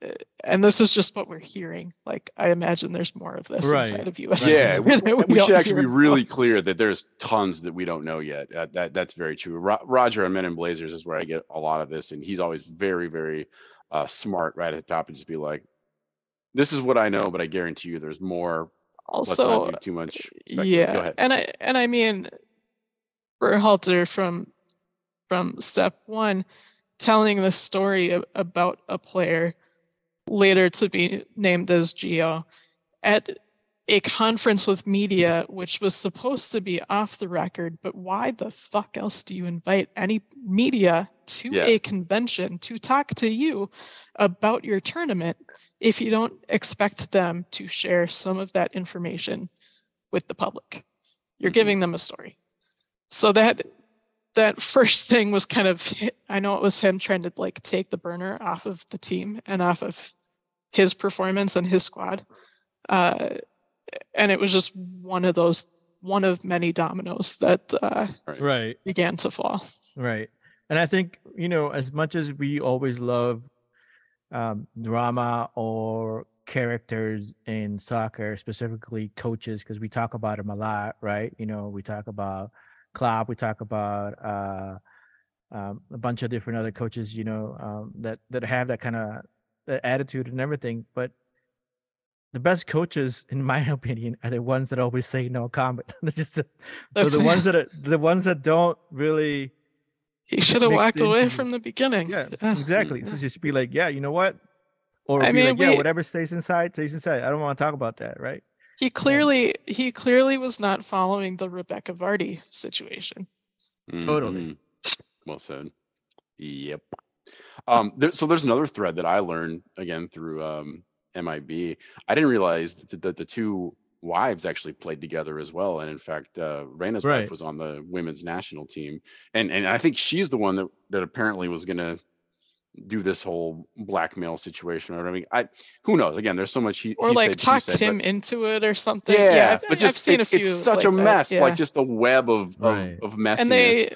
uh, and this is just what we're hearing like i imagine there's more of this Right. inside of us Yeah, we, (laughs) that we should actually hear be about. really clear that there's tons that we don't know yet. Uh, that that's very true. Ro- Roger on Men in Blazers is where I get a lot of this, and he's always very, very uh, smart right at the top and just be like, "This is what I know, but I guarantee you, there's more." Also too much. speculate." Go yeah and i and i mean Berhalter from from step one telling the story about a player later to be named as Gio at a conference with media which was supposed to be off the record but why the fuck else do you invite any media to Yeah. a convention to talk to you about your tournament if you don't expect them to share some of that information with the public you're Mhm. giving them a story so that that (laughs) first thing was kind of i know it was him trying to like take the burner off of the team and off of his performance and his squad uh and it was just one of those one of many dominoes that uh Right. began to fall Right. And I think, you know, as much as we always love um, drama or characters in soccer, specifically coaches, because we talk about them a lot, right? You know, we talk about Klopp, we talk about uh, um, a bunch of different other coaches, you know, um, that that have that kind of attitude and everything. But the best coaches, in my (laughs) opinion, are the ones that always say no comment. (laughs) They're just the ones that are the ones that don't really he should have walked away from the beginning yeah, Yeah. exactly. So just be like, yeah, you know what? Or I be mean, like, yeah, we- whatever stays inside, stays inside. I don't want to talk about that, right? he clearly he clearly was not following the Rebekah Vardy situation Totally. Mhm. Well said. Yep. Um, there, so there's another thread that I learned again through um, MIB. I didn't realize that the, the two wives actually played together as well, and in fact, uh, Right. wife was on the women's national team, and and I think she's the one that that apparently was gonna do this whole blackmail situation. Or I mean, I who knows? Again, there's so much he or he like said, talked said, but- him into it or something yeah, I've, but just I've seen it- a few it's such like a mess, yeah. like just a web of Right. of, of messiness. and they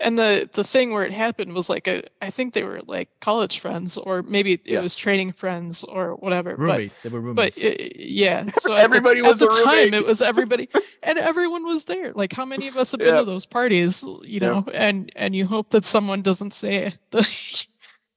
and the the thing where it happened was like a i think they were like college friends or maybe it Yes. was training friends or whatever Roommates. they were but roommates. but uh, yeah (laughs) so at the- Everybody at the, a time roommate. it was everybody (laughs) and everyone was there like how many of us have been Yep. to those parties you Yep. know and and you hope that someone doesn't say the (laughs)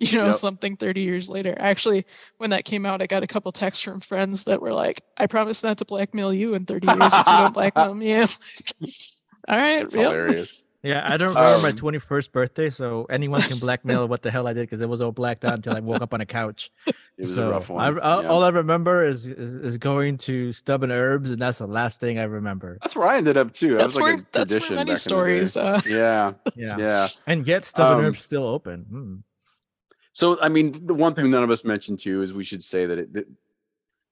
(laughs) you know Yep. something 30 years later actually when that came out i got a couple texts from friends that were like i promise not to blackmail you in 30 years if you don't blackmail me like, (laughs) all right That's yep. hilarious. (laughs) yeah, I don't remember my Um, 21st birthday, so anyone can blackmail what the hell I did because it was all blacked out until I woke up on a couch. It was so a rough one. I, I, yeah. all I remember is, is is going to Stub and Herbs, and that's the last thing I remember. That's where I ended up too. That that's was like where a that's where many stories uh. Yeah, Yeah, yeah. and yet Stubborn Um, Herbs still open. Hmm. So I mean, the one thing none of us mentioned too is we should say that it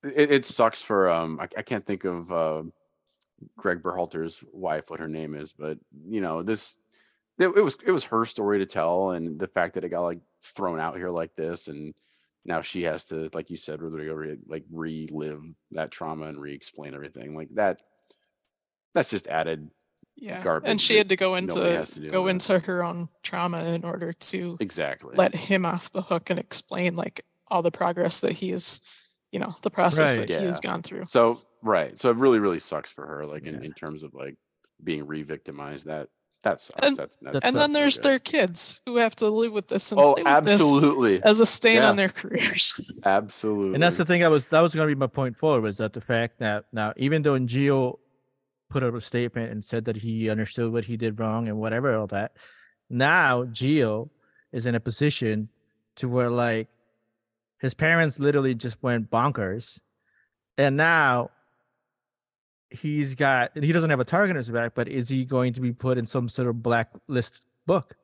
it, it, sucks for um I, I can't think of uh, Greg Berhalter's wife what her name is, but you know this it, it was it was her story to tell, and the fact that it got like thrown out here like this, and now she has to like you said, Rodrigo, like relive that trauma and re-explain everything like that. That's just added yeah garbage and she had to go into to go with. into her own trauma in order to exactly. let him off the hook and explain like all the progress that he is you know the process Right. that he has gone through So right, so it really really sucks for her, like in, Yeah. in terms of like being re-victimized. That that sucks. And- that's, that's That's and then there's good. their kids who have to live with this and oh play this absolutely as a stain Yeah. on their careers absolutely. And that's the thing I was that was going to be my point forward was that the fact that now even though Gio put out a statement and said that he understood what he did wrong and whatever all that, now Gio is in a position to where like his parents literally just went bonkers, and now he's got he doesn't have a target on his back, but is he going to be put in some sort of blacklist book?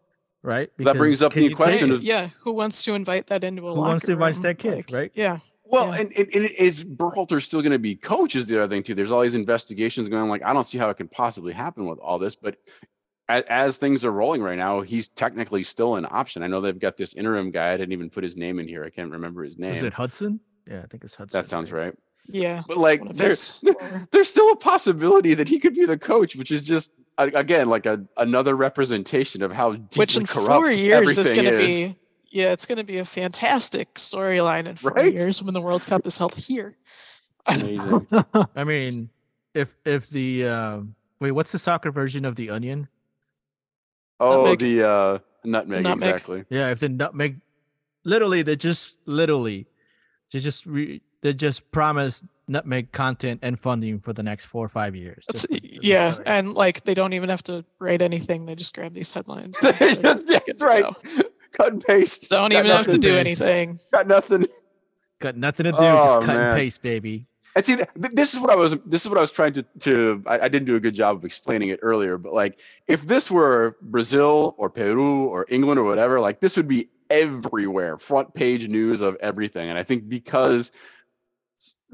Right. That brings up can the question take- of- yeah who wants to invite that into a Who wants to invite room? that kid, Like, right? yeah Well, Yeah. and, and, and is Berhalter still going to be coach? Is the other thing too. There's all these investigations going. on. Like I don't see how it can possibly happen with all this. But as, as things are rolling right now, he's technically still an option. I know they've got this interim guy. I didn't even put his name in here. I can't remember his name. Is it Hudson? Yeah, I think it's Hudson. That sounds right. Yeah. But like, there's (laughs) there's still a possibility that he could be the coach, which is just again like a another representation of how deeply which in corrupt four years is everything going to is. be yeah it's going to be a fantastic storyline in four Right? years when the world cup is held here amazing. (laughs) I mean, if if the um, wait, what's the soccer version of the onion? Oh, Nutmeg. the uh, nutmeg, Nutmeg. exactly. Yeah, if the nutmeg, literally, they just literally, they just re, they just promise nutmeg content and funding for the next four or five years. That's, just for- for the yeah and like they don't even have to write anything they just grab these headlines (laughs) They just- yeah, good that's right. go. Cut and paste. don't Got even have to do paste. anything Got nothing. got nothing to do, Oh, just cut man. and paste, baby. And see, th- th- this is what I was. This is what I was trying to. To I, I didn't do a good job of explaining it earlier, but like, if this were Brazil or Peru or England or whatever, like this would be everywhere, front page news of everything. And I think because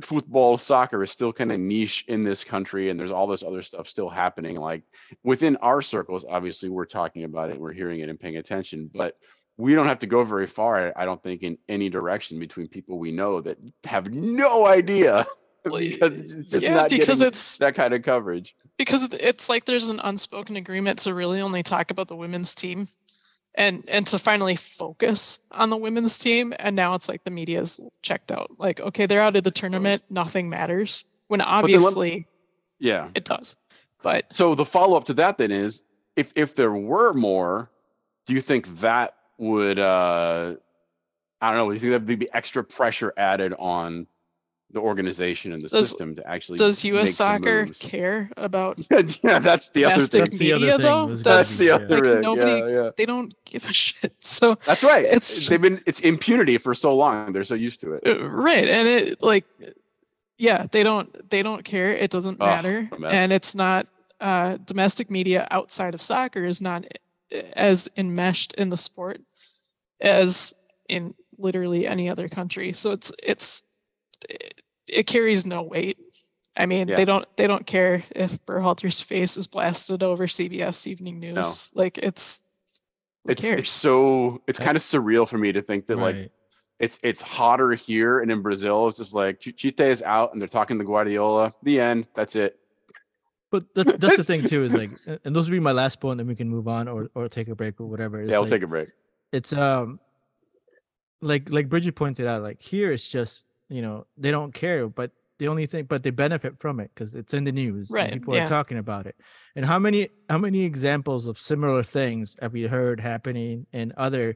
football, soccer is still kind of niche in this country, and there's all this other stuff still happening. Like within our circles, obviously, we're talking about it, we're hearing it, and paying attention, but. We don't have to go very far, I don't think, in any direction between people we know that have no idea (laughs) because it's just yeah not because getting it's that kind of coverage. because it's like there's an unspoken agreement to really only talk about the women's team and and to finally focus on the women's team and now it's like the media's checked out like okay they're out of the tournament nothing matters when obviously Yeah. it does but So the follow up to that then is if if there were more, do you think that would uh I don't know, do you think that would be extra pressure added on the organization and the Does- system to actually does us soccer care about (laughs) yeah, that's the other thing. That's the other media thing, though That's the Yeah. other like thing. nobody yeah, yeah. they don't give a shit so That's right. It's- they've been it's impunity for so long. They're so used to it. Uh, right and it like yeah they don't they don't care it doesn't Ugh, matter and it's not uh domestic media outside of soccer is not i- as enmeshed in the sport as in literally any other country so it's it's it, it carries no weight i mean Yeah. they don't they don't care if Berhalter's face is blasted over CBS evening news like it's It's it's so it's kind of surreal for me to think that like it's it's hotter here and in Brazil it's just like Ch- Tite is out and they're talking to Guardiola. The end. That's it. But that, that's the thing (laughs) too is like, and those would be my last point, and then we can move on or or take a break or whatever. It's yeah, we'll like, take a break. it's um like like Bridget pointed out, like here it's just you know they don't care, but the only thing but they benefit from it because it's in the news, and Right, People yeah. are talking about it, and how many how many examples of similar things have we heard happening in other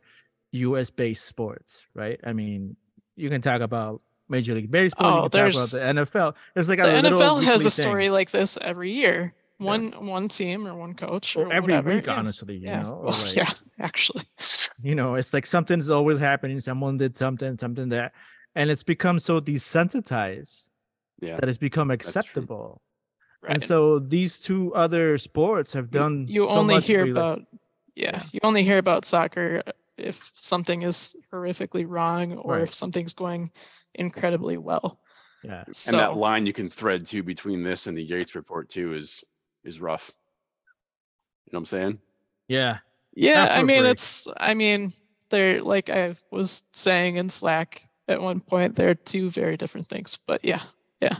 U.S. based sports? Right? I mean, you can talk about Major League Baseball, Oh, you can talk there's- about the NFL. It's like the a NFL has a story thing, like this every year one one team or one coach or, or every whatever. week, yeah. honestly. You yeah. know, Well, like- yeah, actually. you know it's like something's always happening someone did something something that and it's become so desensitized Yeah. that it's become true. acceptable Right. and so these two other sports have done you so only much hear for you, like- about yeah, Yeah. you only hear about soccer if something is horrifically wrong or Right. if something's going incredibly well. yeah So and that line you can thread too between this and the Yates report too is is rough. You know what I'm saying? yeah yeah, I mean break. it's I mean they're like I was saying in Slack at one point they're two very different things. But yeah, yeah,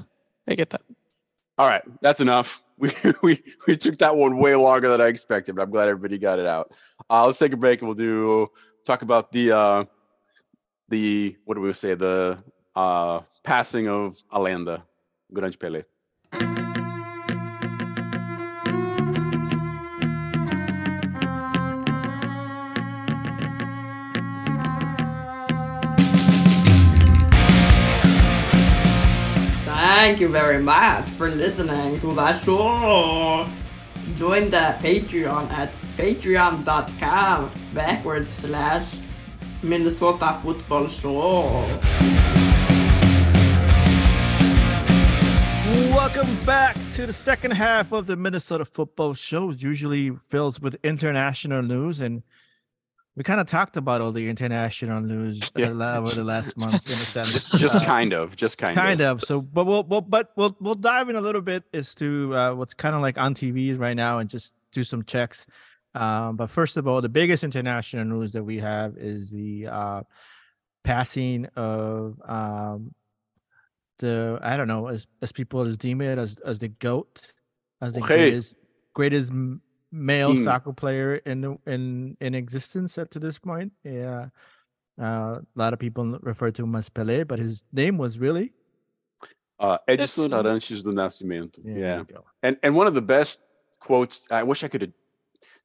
I get that. All right, that's enough. (laughs) We we we took that one way longer than I expected, but I'm glad everybody got it out. Uh, let's take a break and we'll do talk about the uh the what do we say the uh passing of Alenda Grande Pele. Thank you very much for listening to the show. Join the Patreon at patreon.com backwards slash Minnesota Football Show. Welcome back to the second half of the minnesota football show It's usually fills with international news and we kind of talked about all the international news uh, Yeah. over the last month in a (laughs) sense Just just Uh, kind of, just kind, of. kind of. of so but we'll, we'll but we'll we'll dive in a little bit as to uh, what's kind of like on tvs right now and just do some checks um but first of all the biggest international news that we have is the uh passing of um the I don't know as as people as deem it as as the goat, as the Okay. greatest greatest male King. soccer player in the- in in existence at to this point. Yeah, uh, a lot of people refer to him as Pele, but his name was really Uh, Edson It's- Arantes do Nascimento. there Yeah. And and one of the best quotes, I wish I could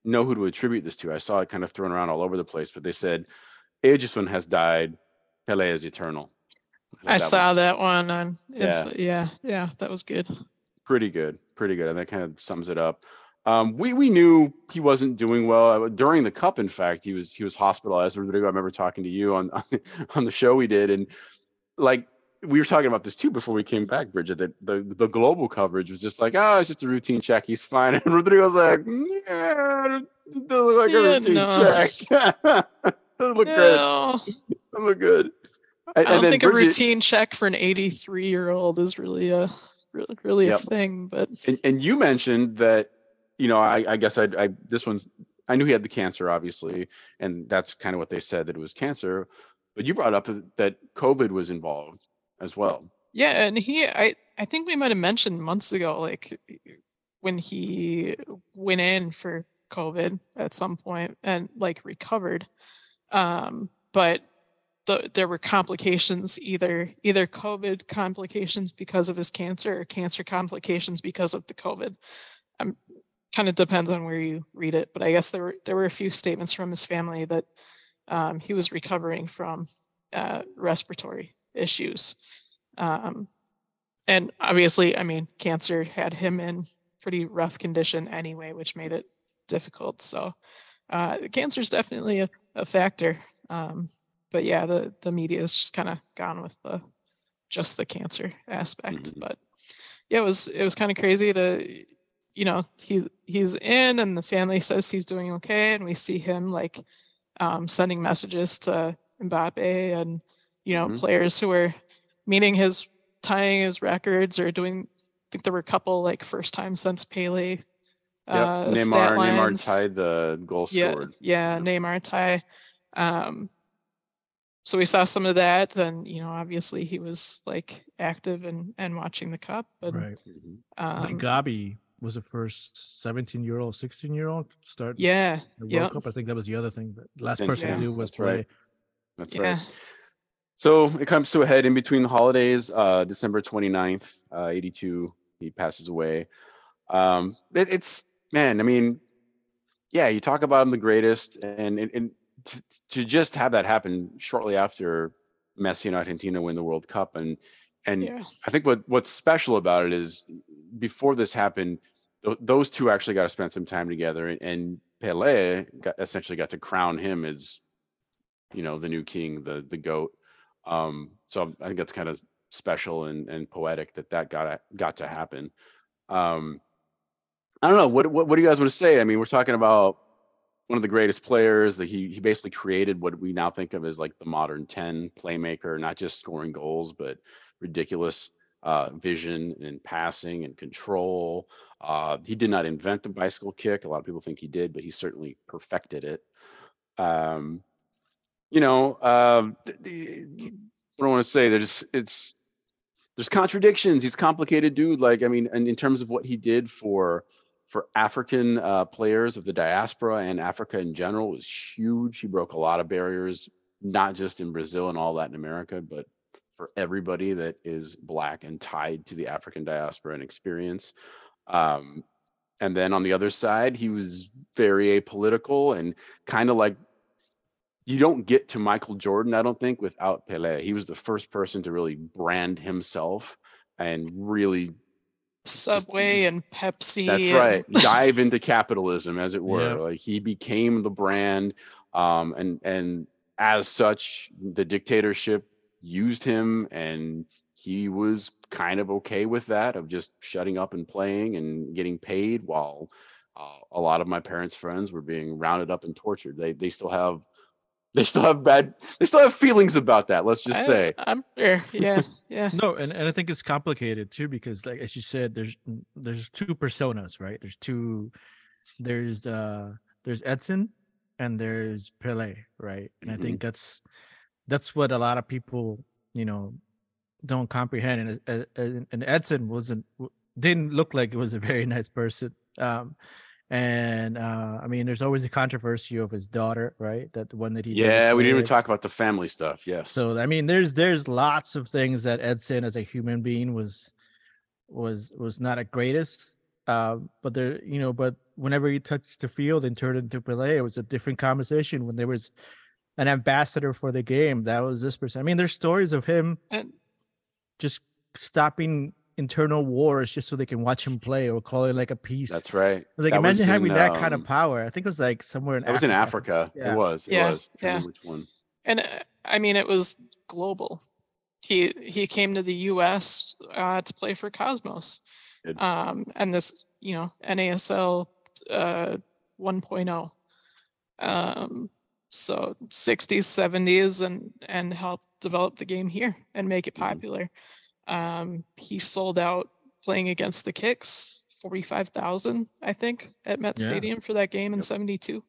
know who to attribute this to. I saw it kind of thrown around all over the place, but they said Edson has died, Pele is eternal. I saw was that one on it's yeah, yeah, that was good. Pretty good, pretty good. And that kind of sums it up. Um, we we knew he wasn't doing well Uh, during the cup. In fact, he was he was hospitalized. Rodrigo, I remember talking to you on (laughs) on the show we did, and like we were talking about this too before we came back, Bridget. That the the global coverage was just like, oh, it's just a routine check. He's fine. (laughs) And Rodrigo's like, yeah, it doesn't look like Yeah, a routine no. check. (laughs) doesn't look good. No, Doesn't look good. I don't think a routine check for an 83 year old is really a really, really Yep. a thing. But and, and you mentioned that you know i, I guess I, I this one's i knew he had the cancer obviously and that's kind of what they said that it was cancer but you brought up that- that covid was involved as well yeah, and he I I think we might have mentioned months ago, like when he went in for COVID at some point and like recovered. Um, but the, there were complications either either COVID complications because of his cancer or cancer complications because of the COVID. Um, kind of depends on where you read it, but I guess there were there were a few statements from his family that um, he was recovering from uh, respiratory issues. Um, and obviously, I mean, cancer had him in pretty rough condition anyway, which made it difficult. So, uh, cancer is definitely a, a factor. But yeah, the the media has just kind of gone with the just the cancer aspect. Mhm. But yeah, it was it was kind of crazy to, you know, he's he's in, and the family says he's doing okay, and we see him like um, sending messages to Mbappe and you know Mhm. players who are meeting his tying his records or doing. I think there were a couple like first time since Pele. yep. Uh, neymar neymar tied the goal Yeah, scored yeah, Yep. Neymar tie. Um, so we saw some of that, and you know, obviously he was like active and and watching the cup, and Right. Mhm. I think um, Gavi was the first 17 year old, 16 year old start yeah, the World yeah, Cup. I think that was the other thing. But last Then person yeah, to do was that's right. that's yeah. right so it comes to a head in between the holidays uh december 29th uh 82 he passes away um it, it's man i mean yeah you talk about him the greatest and and, and to, to just have that happen shortly after messi and argentina win the world cup and and yeah. i think what what's special about it is before this happened th- those two actually got to spend some time together and, and pele got, essentially got to crown him as you know the new king the the goat. Um so i think that's kind of special and and poetic that that got got to happen. Um i don't know what what, what do you guys want to say? I mean we're talking about one of the greatest players that he he basically created what we now think of as like the modern 10 playmaker not just scoring goals but ridiculous uh vision and passing and control uh he did not invent the bicycle kick a lot of people think he did but he certainly perfected it um you know, th- the, what I want to say, there's it's there's contradictions. He's complicated dude. Like, I mean, and in terms of what he did for for African uh, players of the diaspora and Africa in general was huge. He broke a lot of barriers, not just in Brazil and all Latin America, but for everybody that is black and tied to the African diaspora and experience. Um, and then on the other side, he was very apolitical and kind of like you don't get to Michael Jordan, I don't think, without Pele. He was the first person to really brand himself and really Subway and Pepsi. that's and- right. Dive into capitalism, as it were. Yep. Like he became the brand, um, and and as such, the dictatorship used him, and he was kind of okay with that, of just shutting up and playing and getting paid, while uh, a lot of my parents' friends were being rounded up and tortured. They they still have. They still have bad. They still have feelings about that. Let's just I- say. I'm sure. Yeah, yeah. (laughs) No, and, and I think it's complicated too because like as you said, there's there's two personas, right? There's two there's uh there's Edson and there's Pele, right? And I think that's that's what a lot of people, you know, don't comprehend. And, and, and Edson wasn't didn't look like it was a very (laughs) nice person. Um, and uh, I mean, there's always a controversy of his daughter, right? That one that he did Yeah, we didn't even talk about the family stuff. Yes. So I mean, there's there's lots of things that Edson as a human being was was was not a greatest. Um, but there, you know, but whenever he touched the field and turned into Pelé, it was a different conversation. When there was an ambassador for the game, that was this person. I mean, there's stories of him And just stopping internal wars just so they can watch him play or call it like a peace. That's right. like that imagine having in, that kind of um, power. I think it was like somewhere in It was in Africa. Africa. Yeah. It was. It Yeah, was. I Which one? and uh, I mean it was global. He he came to the U.S. Uh, to play for Cosmos, Good. um, and this you know NASL uh, 1.0. Um, so 60s, 70s, and and helped develop the game here and make it Mhm. popular. Um, he sold out playing against the Kicks, 45,000 I think at Met Yeah. Stadium for that game in Yep. '72.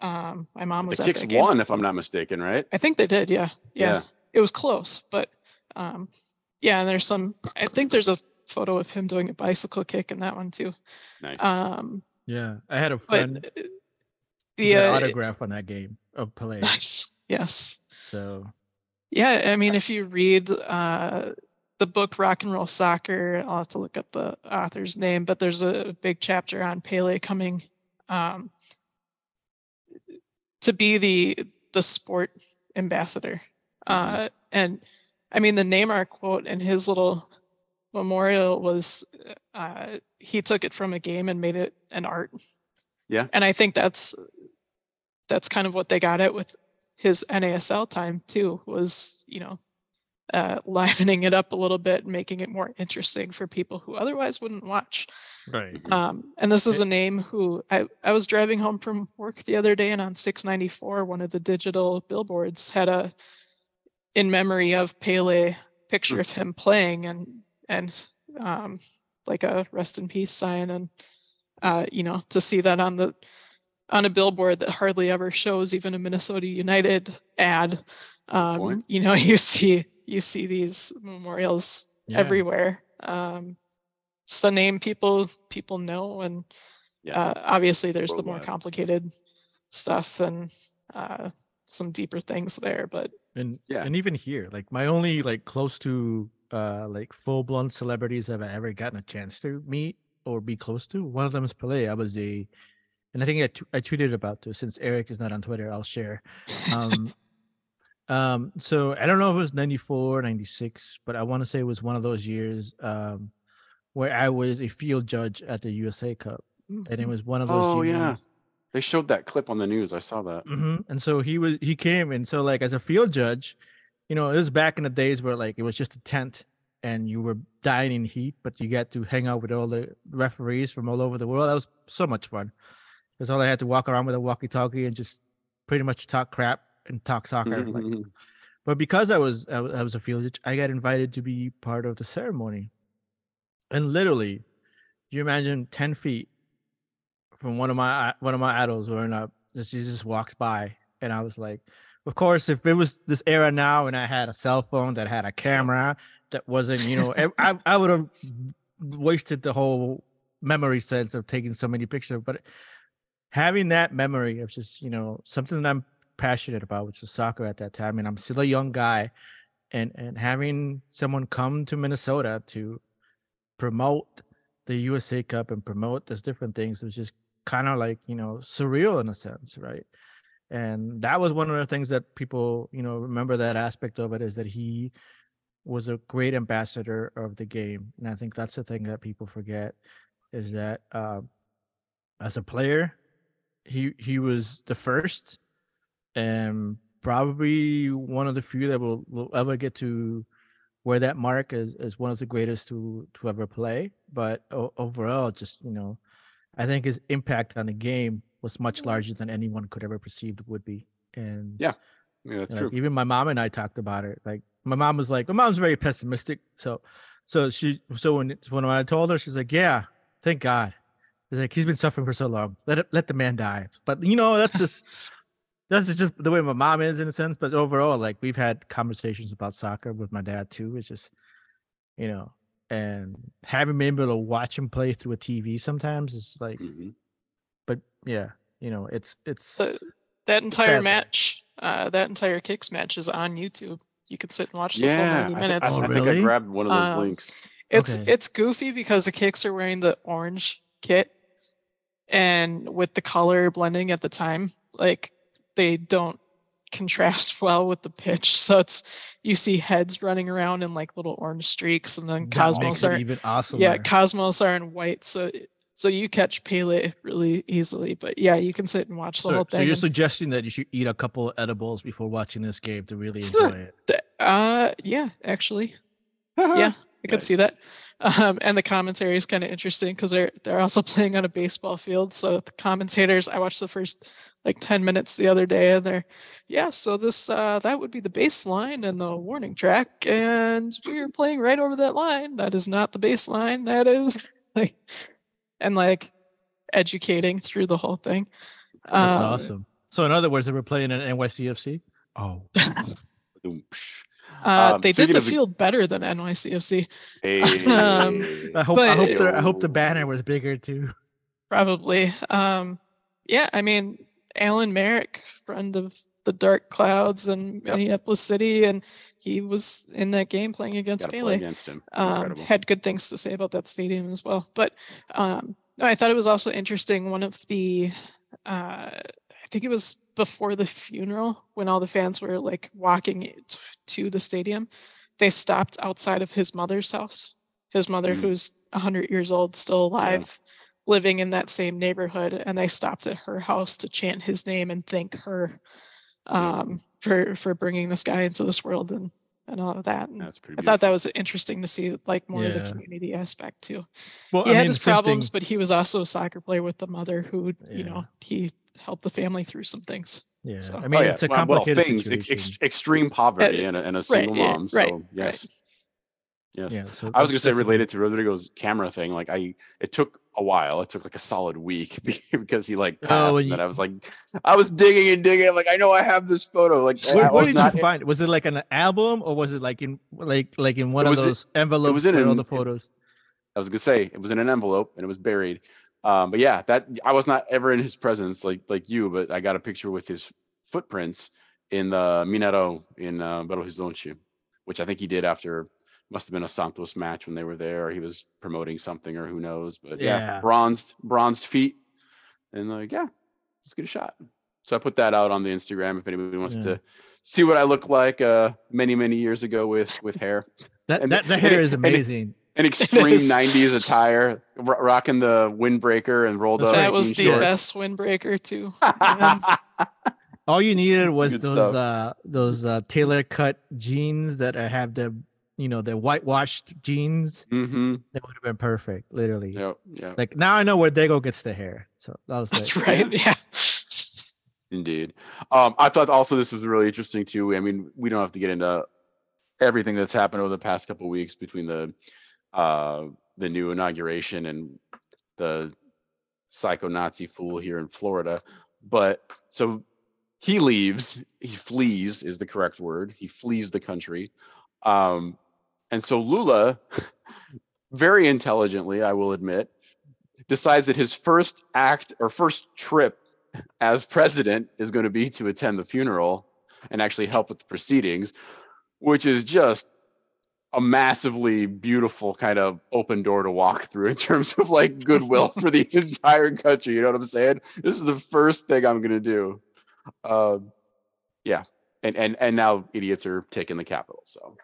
Um, my mom was The at Kicks that game. won, if I'm not mistaken, right? I think they did, yeah. Yeah. Yeah. It was close, but um yeah, and there's some I think there's a photo of him doing a bicycle kick in that one too. Nice. Um Yeah, I had a but friend uh, who the uh, autograph on that game of Pelé. nice. Yes. So Yeah, I mean if you read uh the book Rock and Roll Soccer, I'll have to look up the author's name, but there's a big chapter on Pele coming um to be the the sport ambassador. Uh and I mean the Neymar quote in his little memorial was uh he took it from a game and made it an art. Yeah. And I think that's that's kind of what they got at with his NASL time too was, you know, uh, (laughs) livening it up a little bit and making it more interesting for people who otherwise wouldn't watch. right. Mhm. Um, and this is a name who I, I was driving home from work the other day and on 694, one of the digital billboards had a in memory of Pele picture of him playing and, and, um, like a rest in peace sign. And, uh, you know, to see that on the, on a billboard that hardly ever shows even a Minnesota United ad, um, you know, (laughs) you see, you see these memorials Yeah. everywhere. Um, it's the name people people know, and Yeah. uh, obviously there's the more complicated stuff and uh, some deeper things there. But and Yeah. and even here, like my only like close to uh like full blown celebrities I've ever gotten a chance to meet or be close to. One of them is Pelé. I was a, and I think I, t- I tweeted about this since Eric is not on Twitter. I'll share. Um, um, so I don't know if it was 94, 96, but I want to say it was one of those years um where I was a field judge at the USA Cup, and it was one of those. Oh, yeah. They showed that clip on the news. I saw that. hmm And so he was he came and so like as a field judge, you know, it was back in the days where like it was just a tent and you were dying in heat, but you got to hang out with all the referees from all over the world. That was so much fun. Because all I had to walk around with a walkie-talkie and just pretty much talk crap and talk soccer. like, mm-hmm, mm-hmm. but because I was I, was- a field I got invited to be part of the ceremony. And literally, you imagine 10 feet from one of my one of my idols wearing up, just he just walks by. And I was like, of course, if it was this era now and I had a cell phone that had a camera that wasn't, you know, I, I would have wasted the whole memory sense of taking so many pictures. But having that memory of just, you know, something that I'm passionate about, which was soccer at that time, and I'm still a young guy, and and having someone come to Minnesota to promote the USA Cup and promote those different things was just kind of like you know surreal in a sense, right? And that was one of the things that people you know remember that aspect of it is that he was a great ambassador of the game, and I think that's the thing that people forget is that um, as a player, he he was the first and probably one of the few that will, will ever get to wear that mark as, as one of the greatest to to ever play. But o- overall, just you know, I think his impact on the game was much larger than anyone could ever perceived would be. And Yeah, Yeah, that's like, true. even my mom and I talked about it. Like my mom was like, my mom's very pessimistic. So, so she, so when when I told her, she's like, yeah, thank God. It's like he's been suffering for so long. Let it, let the man die. But you know, that's just That's just the way my mom is in a sense. But overall, like we've had conversations about soccer with my dad too. It's just, you know, and having been able to watch him play through a TV sometimes is like, Mhm. but yeah, you know, it's it's But that entire fascinating. match, uh, that entire kicks match is on YouTube. You could sit and watch the Yeah, full 90 minutes. I, Oh, I think I really? grabbed one of those Um, links. It's Okay. it's goofy because the kicks are wearing the orange kit, and with the color blending at the time, like they don't contrast (laughs) well with the pitch. So it's you see heads running around in like little orange streaks, and then that Cosmos are even awesome. yeah Cosmos are in white. So so you catch Pele really easily. But yeah, you can sit and watch the So, whole thing. so you're and- suggesting that you should eat a couple of edibles before watching this game to really (laughs) enjoy it. Uh, yeah, actually, (laughs) yeah, I could Nice. see that. Um, and the commentary is kind of interesting because they're they're also (laughs) playing on a baseball field. So the commentators, I watched the first like ten minutes the other day, and they're, yeah, so this uh, that would be the baseline and the warning track, and we're playing right over that line. That is not the baseline. That is (laughs) like, and like educating through the whole thing. That's Um, awesome. So in other words, they were playing an NYCFC. Oh, (laughs) Boom, psh. Uh, Um, they did the of the- field better than NYCFC. Hey. Um, I hope I hope the I hope the banner was bigger too. Probably. Um, yeah, I mean, Alan Merrick, friend of the Dark Clouds and Yep. Minneapolis City, and he was in that game playing against Gotta play against him. Um, had good things to say about that stadium as well. But um, no, I thought it was also interesting. One of the, uh, I think it was before the funeral when all the fans were like walking to the stadium, they stopped outside of his mother's house. His mother, Mm. who's 100 years old, still alive, living in that same neighborhood, and they stopped at her house to chant his name and thank her Yeah. um, for for bringing this guy into this world and and all of that. And That's pretty I thought that was interesting to see, like more of the community aspect too. Well, He I had mean, his problems, thing- but he was also a soccer player with the mother who, you know, he helped the family through some things. yeah, so- I mean, oh, yeah. it's a well, well, things, ex- situation. ex- extreme poverty and a, and a single yeah, mom. right, So right. yes, yes. yeah, so I was gonna say that's the thing. related to Rodrigo's camera thing. Like I, it took a while. It took like a solid week (laughs) because he like Oh, passed. and and you- I was like, I was digging and digging. I'm like, I know I have this photo. Like I- Where, I was did not you find? Was it like an album or was it like in like like in one of was in- those envelopes in with all the photos? I was gonna say it was in an envelope and it was buried. Um, but yeah, that I was not ever in his presence like like you, but I got a picture with his footprints in the Minero in uh, Belo Horizonte, which I think he did after must have been a Santos match when they were there. He was promoting something or who knows. But yeah, Yeah. bronzed bronzed feet, and like yeah, let's get a shot. So I put that out on the Instagram if anybody wants Yeah. to see what I look like uh, many many years ago with with hair That and that, that hair it- is amazing. An (laughs) extreme 90s attire, ro- rocking the windbreaker and rolled That's up. right, that was the shorts. best windbreaker too. man. (laughs) (laughs) All you needed was Good those uh those uh tailor cut jeans that uh, have the you know the whitewashed jeans. mm-hmm. That would have been perfect, literally. Yep. Yeah. Like now I know where Dago gets the hair. So that was That's like, right. Yeah. Indeed. Um, I thought also this was really interesting too. I mean, we don't have to get into everything that's happened over the past couple weeks between the uh, the new inauguration and the psycho Nazi fool here in Florida. But so he leaves, he flees is the correct word. He flees the country. Um, and so Lula, (laughs) very intelligently, I will admit, decides that his first act or first trip as president is going to be to attend the funeral and actually help with the proceedings, which is just a massively beautiful kind of open door to walk through in terms of like goodwill for the (laughs) entire country. You know what I'm saying? This is the first thing I'm going to do. Um, yeah. And, and, and now idiots are taking the capital. So,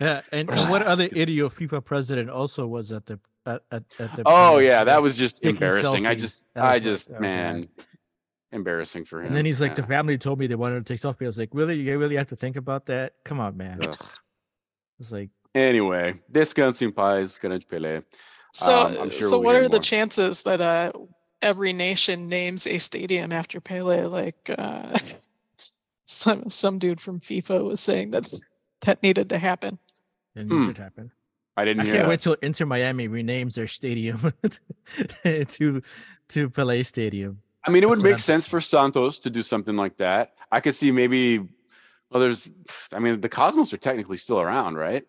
Yeah, and, and what other (sighs) idiot FIFA president also was at the at, at, at the oh yeah, like, that was just taking embarrassing. I just, I was like- just, oh, man, embarrassing for him. And then he's like, the family told me they wanted to take selfie. I was like, really? You really have to think about that? Come on, man. Ugh. It's like, Anyway, descanse em paz, grande Pelé. So, Um, I'm sure so we'll what hearing are the chances that uh, every nation names a stadium after Pele? Like uh, (laughs) some some dude from FIFA was saying that (laughs) that needed to happen. and Hmm. it could happen. I didn't I hear can't that. wait till Inter Miami renames their stadium (laughs) to to Pelé Stadium. I mean, it That's would make I'm sense for Santos to do something like that. I could see maybe. Well, there's. I mean, the Cosmos are technically still around, right?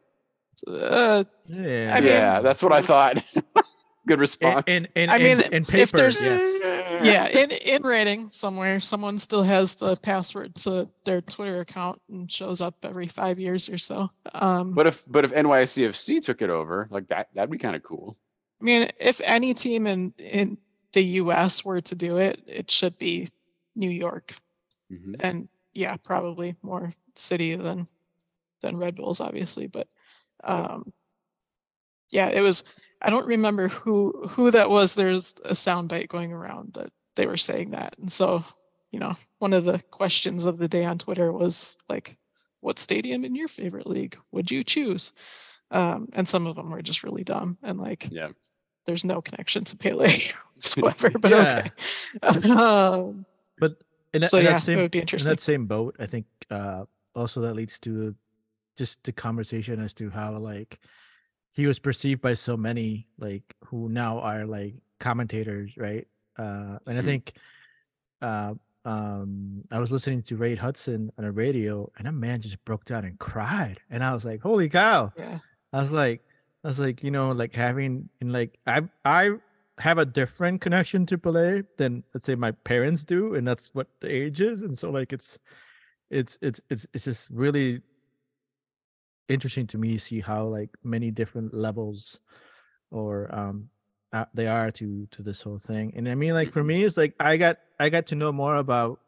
Uh, Yeah. I mean- yeah, that's what I thought. (laughs) Good in, response. in, in, I in- mean, in if there's- yes. yeah, in in rating somewhere, someone still has the password to their Twitter account and shows up every five years or so. Um, But if but if NYCFC took it over, like that, that'd be kind of cool. I mean, if any team in in the U.S. were to do it, it should be New York, Mhm. and yeah, probably more city than than Red Bulls, obviously. But um, yeah, it was. I don't remember who who that was. There's a soundbite going around that they were saying that, and so you know, one of the questions of the day on Twitter was like, "What stadium in your favorite league would you choose?" Um, and some of them were just really dumb and like, Yeah. there's no connection to Pele (laughs) whatsoever. (laughs) But okay. um, But in that, so in yeah, that same it would be in that same boat, I think uh also that leads to just the conversation as to how like he was perceived by so many like who now are like commentators, right? Uh and I Mhm. think uh um I was listening to Ray Hudson on a radio and a man just broke down and cried. And I was like, Holy cow. Yeah. I was like, I was like, you know, like having in like I I have a different connection to Pelé than let's say my parents do, and that's what the age is. And so like it's it's it's it's it's just really interesting to me see how like many different levels or um they are to to this whole thing. And I mean like for me it's like I got I got to know more about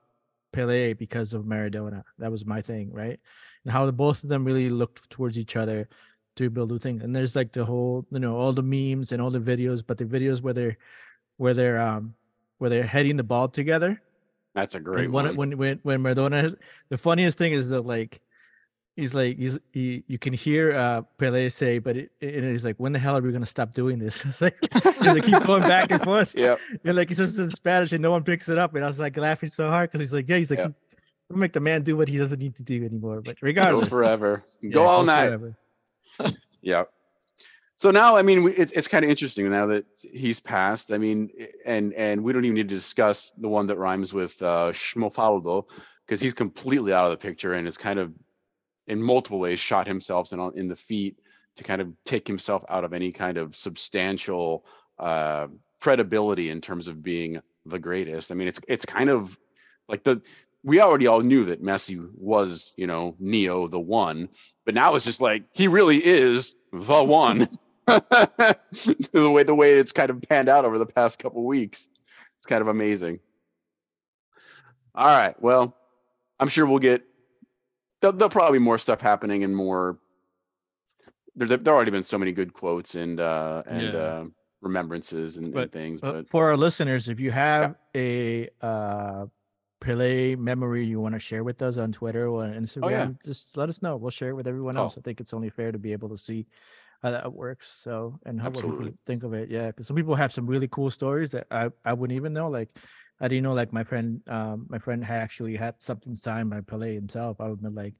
Pele because of Maradona. That was my thing, right? And how the both of them really looked towards each other to build new thing And there's like the whole, you know, all the memes and all the videos, but the videos where they're where they're um where they're heading the ball together. That's a great and one. when when when when Maradona has the funniest thing is that like he's like he's he you can hear uh Pele say, but it, and he's like, when the hell are we gonna stop doing this? (laughs) It's like they keep going back and forth. (laughs) Yeah. And like he says in Spanish and no one picks it up. And I was like laughing so hard because he's like, yeah, he's like. "You make the man do what he doesn't need to do anymore. But Go regardless, forever. (laughs) yeah, Go all night. Yeah. So now, I mean, it's it's kind of interesting now that he's passed. I mean, and and we don't even need to discuss the one that rhymes with uh, Schmofaldo because he's completely out of the picture and is kind of in multiple ways shot himself in in the feet to kind of take himself out of any kind of substantial uh, credibility in terms of being the greatest. I mean, it's it's kind of like the we already all knew that Messi was, you know, Neo the one, but now it's just like he really is the one. (laughs) (laughs) the way the way it's kind of panned out over the past couple weeks, it's kind of amazing. All right, well, I'm sure we'll get there'll, there'll probably be more stuff happening and more. There, there already been so many good quotes and uh and Yeah. uh, remembrances and, and things, But but for our listeners, if you have a uh Pele memory you want to share with us on Twitter or on Instagram, Oh, yeah. just let us know. We'll share it with everyone Oh. else. I think it's only fair to be able to see how that works. So and how what people think of it. Yeah, because some people have some really cool stories that I I wouldn't even know. Like I didn't know like my friend um my friend had actually had something signed by Pele himself. I would have been like,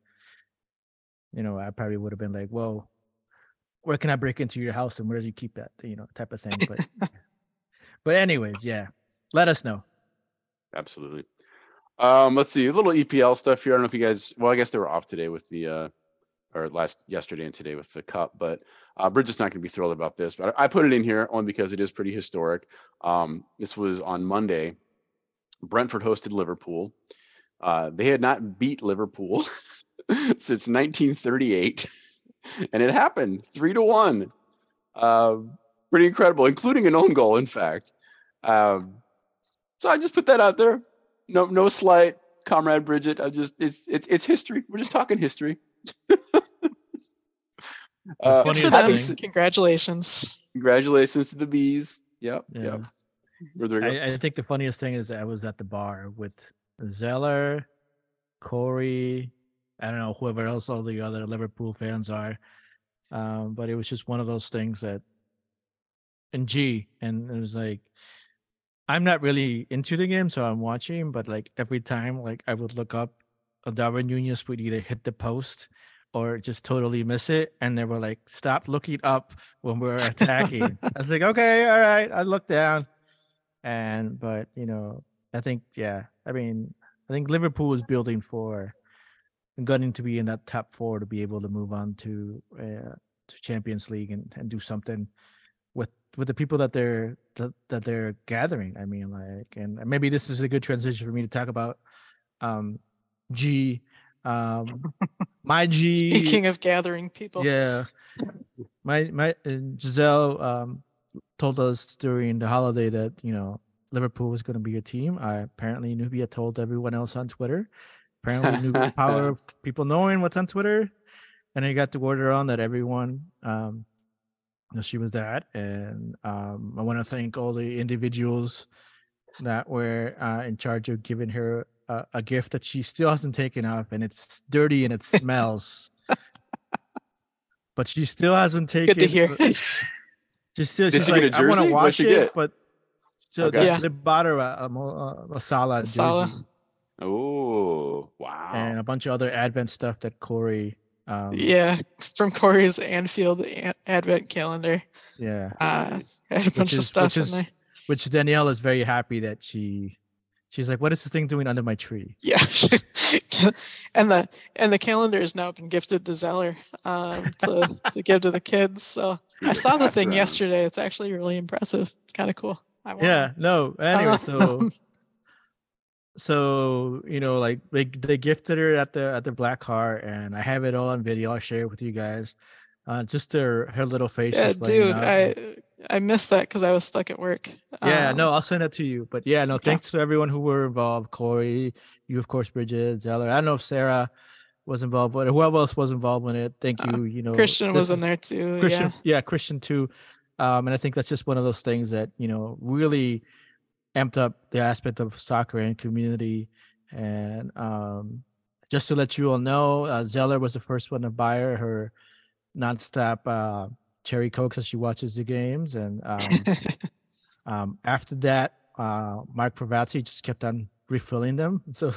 you know, I probably would have been like, whoa, where can I break into your house and where do you keep that? You know, type of thing. But (laughs) but anyways, yeah. Let us know. Absolutely. Um, let's see a little EPL stuff here. I don't know if you guys. Well, I guess they were off today with the, uh, or last yesterday and today with the cup. But uh, Bridget's not going to be thrilled about this. But I, I put it in here only because it is pretty historic. Um, this was on Monday. Brentford hosted Liverpool. Uh, they had not beat Liverpool (laughs) since 1938, and it happened three to one. Uh, pretty incredible, including an own goal, in fact. Um, so I just put that out there. No, no slight, comrade Bridget. I just it's it's it's history. We're just talking history. (laughs) uh, Good for them. Congratulations. congratulations to the bees. Yep, Yeah. yep. I, I think the funniest thing is I was at the bar with Zeller, Corey, I don't know whoever else all the other Liverpool fans are. Um, but it was just one of those things that and G and it was like I'm not really into the game, so I'm watching, but like every time like I would look up Darwin Nunez would either hit the post or just totally miss it. And they were like, stop looking up when we're (laughs) attacking. I was like, okay, all right. I look down. And but you know, I think yeah. I mean, I think Liverpool is building for gunning to be in that top four to be able to move on to uh, to Champions League and, and do something with with the people that they're that, that they're gathering. I mean, like, and maybe this is a good transition for me to talk about um G, um my (laughs) G. Speaking of gathering people, Yeah, my my uh, Giselle um told us during the holiday that you know Liverpool was going to be a team. I apparently Nubia told everyone else on Twitter. Apparently, Nubia (laughs) power of people knowing what's on Twitter, and I got the word around that everyone um know she was that, and um I want to thank all the individuals that were uh, in charge of giving her a, a gift that she still hasn't taken off, and it's dirty and it (laughs) smells. but she still hasn't taken. good to hear. (laughs) She's still. Did she's she like, a I want to jersey? What'd wash she it, get? but so Okay. they, Yeah. they bought her a, a, mo- a, a Salah Salah. Oh wow. and a bunch of other Advent stuff that Corey. Um, yeah, from Corey's Anfield a- Advent calendar. yeah. Uh, had a bunch is- of stuff which in is- there. Which Danielle is very happy that she. She's like, "What is this thing doing under my tree?" Yeah, (laughs) and the and the calendar has now been gifted to Zeller um, to to give to the kids. So I saw the thing yesterday. It's actually really impressive. It's kind of cool. I want Yeah. No. Anyway, Uh, so (laughs) so you know like they they gifted her at the at the black car and i have it all on video i'll share it with you guys uh just her her little face yeah, dude, out. I I missed that because I was stuck at work. yeah Um, no i'll send it to you but yeah no thanks to everyone who were involved corey you of course bridget zeller i don't know if sarah was involved but whoever else was involved in it thank Uh, you you know Christian was in there too. Christian, Yeah, yeah. Christian too. Um, and I think that's just one of those things that you know really amped up the aspect of soccer and community. And um, just to let you all know, uh, Zeller was the first one to buy her her nonstop uh, cherry cokes as she watches the games, and um, (laughs) um, after that, uh, Mark Pravazzi just kept on refilling them. (laughs) So,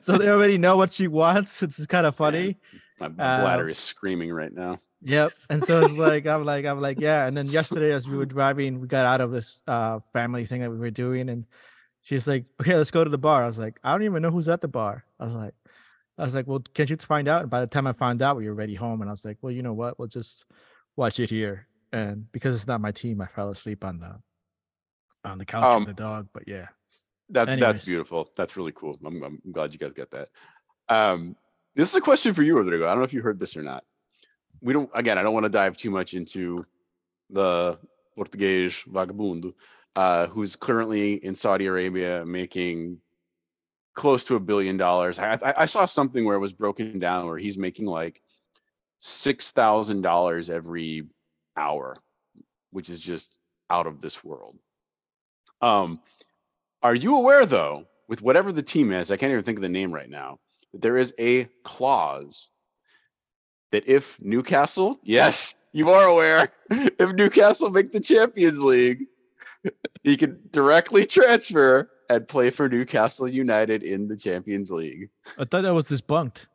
so they already know what she wants. It's kind of funny. My, my bladder uh, is screaming right now. Yep. And so it's like I'm (laughs) like I'm like yeah. And then yesterday as we were driving, we got out of this uh family thing that we were doing, and she's like, "Okay, let's go to the bar." I was like, "I don't even know who's at the bar." I was like, "I was like, well, can't you find out?" And by the time I found out, we were already home, and I was like, "Well, you know what? We'll just watch it here." And because it's not my team, I fell asleep on the on the couch Um, with the dog. But yeah, That's anyways. that's beautiful. That's really cool. I'm, I'm glad you guys got that. Um, this is a question for you, Rodrigo. I don't know if you heard this or not. We don't. Again, I don't want to dive too much into the Portuguese vagabundo, uh, who's currently in Saudi Arabia making close to a billion dollars. I, I, I saw something where it was broken down where he's making like six thousand dollars every hour, which is just out of this world. Um, are you aware though, with whatever the team is, I can't even think of the name right now, that there is a clause that if Newcastle, yes, (laughs) you are aware, (laughs) if Newcastle make the Champions League, he can directly transfer and play for Newcastle United in the Champions League. I thought that was debunked.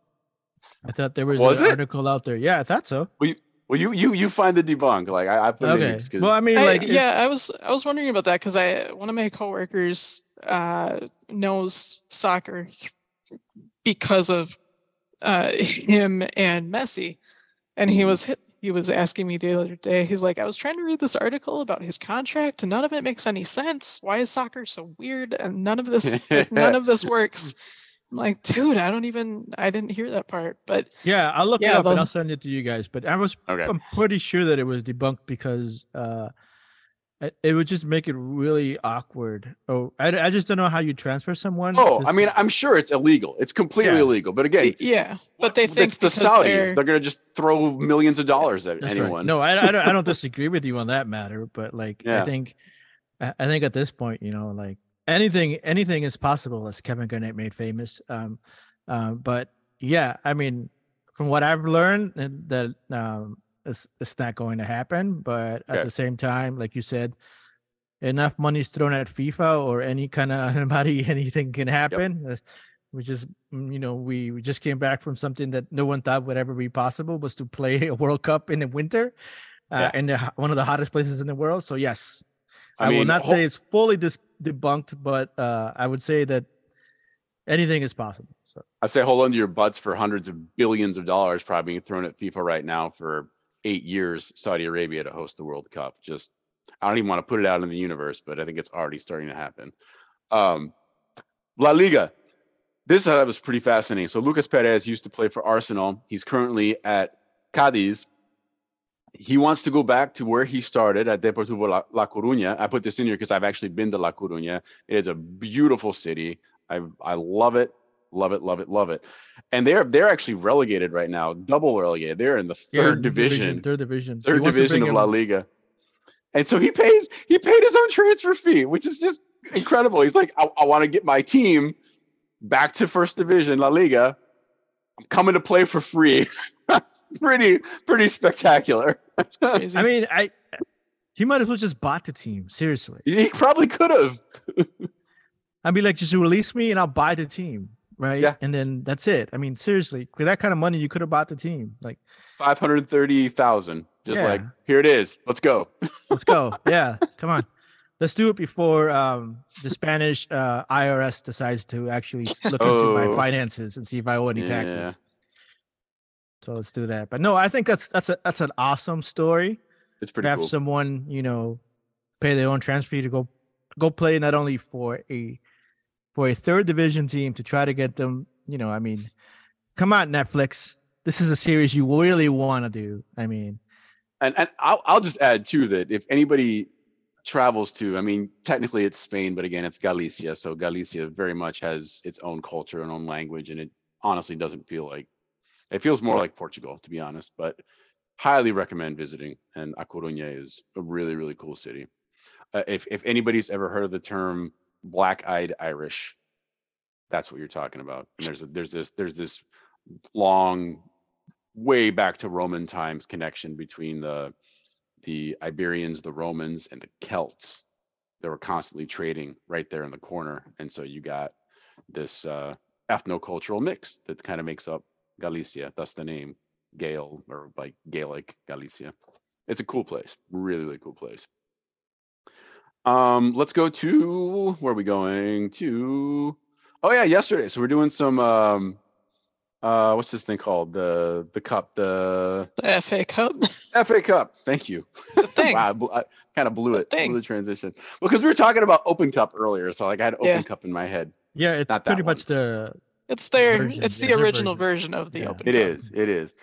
I thought there was, Was an it? article out there. Yeah, I thought so. Well, you you you you find the debunk. Like I, I put it in Okay. just 'cause- Well, I mean, I- like, it- yeah, I was I was wondering about that because I one of my coworkers uh, knows soccer because of uh, (laughs) him and Messi, and he was hit, he was asking me the other day. He's like, I was trying to read this article about his contract, and none of it makes any sense. Why is soccer so weird? And none of this (laughs) none of this works. I'm like, dude, I don't even I didn't hear that part, but Yeah, I'll look it Yeah, up and I'll send it to you guys. But I was Okay. I'm pretty sure that it was debunked because uh it, it would just make it really awkward. Oh, I, I just don't know how you transfer someone. Oh, I mean, I'm sure it's illegal. It's completely Yeah. illegal. But again, yeah, but they think it's the Saudis. they're- They're... gonna just throw millions of dollars at That's right. anyone. No, I, I don't I don't (laughs) disagree with you on that matter, but like Yeah. I think I I think at this point, you know, like anything anything is possible as Kevin Garnett made famous. Um um but yeah, I mean from what I've learned uh, that um it's it's not going to happen, but at the same time, like you said, enough money's thrown at FIFA or any kind of (laughs) anybody, anything can happen. Uh, We just, mm, you know, we, we just came back from something that no one thought would ever be possible was to play (laughs) a World Cup in the winter, uh, Yeah. in the, one of the hottest places in the world. So yes, I, will mean, not ho- say it's fully dis- debunked, but uh, I would say that anything is possible. So I say hold on to your butts for hundreds of billions of dollars probably being thrown at FIFA right now for eight years, Saudi Arabia to host the World Cup. Just I don't even want to put it out in the universe, but I think it's already starting to happen. Um, La Liga. This uh, was pretty fascinating. So Lucas Perez used to play for Arsenal. He's currently at Cadiz. He wants to go back to where he started at Deportivo La, La Coruña. I put this in here because I've actually been to La Coruña. It is a beautiful city. I I love it, love it, love it, love it. And they're they're actually relegated right now, double relegated. They're in the Yeah, third division, third division, third to division of La Liga. And so he pays he paid his own transfer fee, which is just incredible. He's like, I, I want to get my team back to first division La Liga. I'm coming to play for free. (laughs) pretty pretty spectacular. Crazy. I mean, I he might as well just bought the team. Seriously, he probably could have. (laughs) I'd be like, just release me and I'll buy the team, right? Yeah. and then that's it. I mean, seriously, with that kind of money, you could have bought the team. Like, Five hundred thirty thousand. Just like here it is. Let's go. (laughs) let's go. yeah, come on. Let's do it before um, the Spanish uh, IRS decides to actually s- look into my Oh. finances and see if I owe any Yeah. taxes. So let's do that. But no, I think that's that's a that's an awesome story. It's to pretty have cool. someone you know pay their own transfer fee to go go play not only for a for a third division team to try to get them you know i mean come on netflix this is a series you really want to do i mean and and I'll I'll just add too that if anybody travels to, I mean, technically it's Spain, but again, it's Galicia, so Galicia very much has its own culture and own language, and it honestly doesn't feel like it feels more like Portugal, to be honest. But highly recommend visiting, and A Coruña is a really really cool city. Uh, if if anybody's ever heard of the term black-eyed Irish, that's what you're talking about. And there's a, there's this there's this long way back to Roman times connection between the the Iberians, the Romans, and the Celts. They were constantly trading right there in the corner, and so you got this uh, ethnocultural mix that kind of makes up Galicia. That's the name Gael or like Gaelic Galicia. It's a cool place, really really cool place. Um, let's go to where are we going to? Oh yeah, yesterday. So we're doing some um, uh, what's this thing called? The the cup, the the FA Cup. FA Cup. Thank you. The (laughs) thing. wow, I, bl- I kind of blew The it. thing. Blew the transition. Well, because we were talking about Open Cup earlier, so like I had Open Yeah. Cup in my head. yeah it's Not pretty much the It's their Version, it's yeah, the their original version. version, of the Yeah. Open It Cup. is. It is.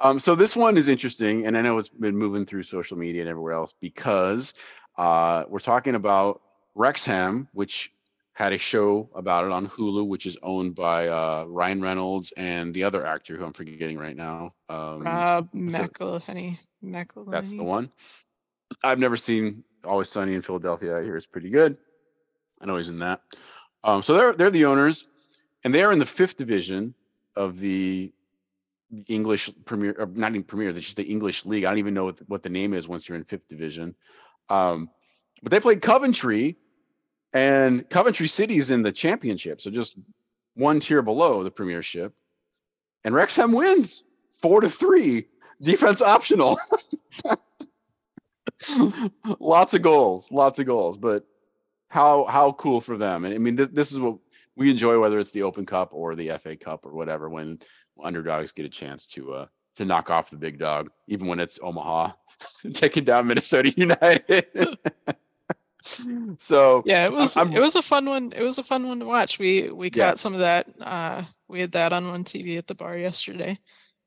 Um, so this one is interesting, and I know it's been moving through social media and everywhere else because uh, we're talking about Wrexham, which had a show about it on Hulu, which is owned by uh, Ryan Reynolds and the other actor who I'm forgetting right now. Um, Rob McElhenney. McElhenney. That's the one. I've never seen Always Sunny in Philadelphia. I hear it's pretty good. I know he's in that. Um, so they're they're the owners, and they are in the fifth division of the English Premier, or not even Premier. It's just the English League. I don't even know what, what the name is once you're in fifth division. Um, but they played Coventry, and Coventry City is in the Championship, so just one tier below the Premiership. And Wrexham wins four to three, defense optional. (laughs) lots of goals, lots of goals, but how how cool for them. And I mean, this, this is what we enjoy, whether it's the Open Cup or the FA Cup or whatever, when underdogs get a chance to uh to knock off the big dog, even when it's Omaha (laughs) taking down Minnesota (laughs) United. so Yeah, it was I'm- it was a fun one. It was a fun one to watch. We we Yeah. caught some of that. Uh, we had that on one TV at the bar yesterday.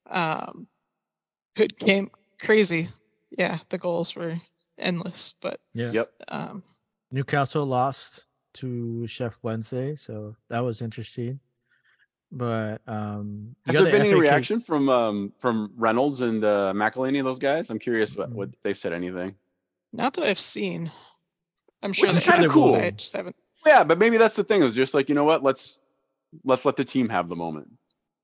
Um, good game, crazy. Yeah, the goals were endless, but yeah Yep. um, newcastle lost to Sheff wednesday so that was interesting but um has there the been any FA Cup reaction from um from Reynolds and uh McElhenney, those guys? I'm curious what, Mm. what they've said anything. not that I've seen. I'm sure it's kinda cool. I just haven't. Yeah, but maybe that's the thing. Is just like you know what? Let's let's let the team have the moment.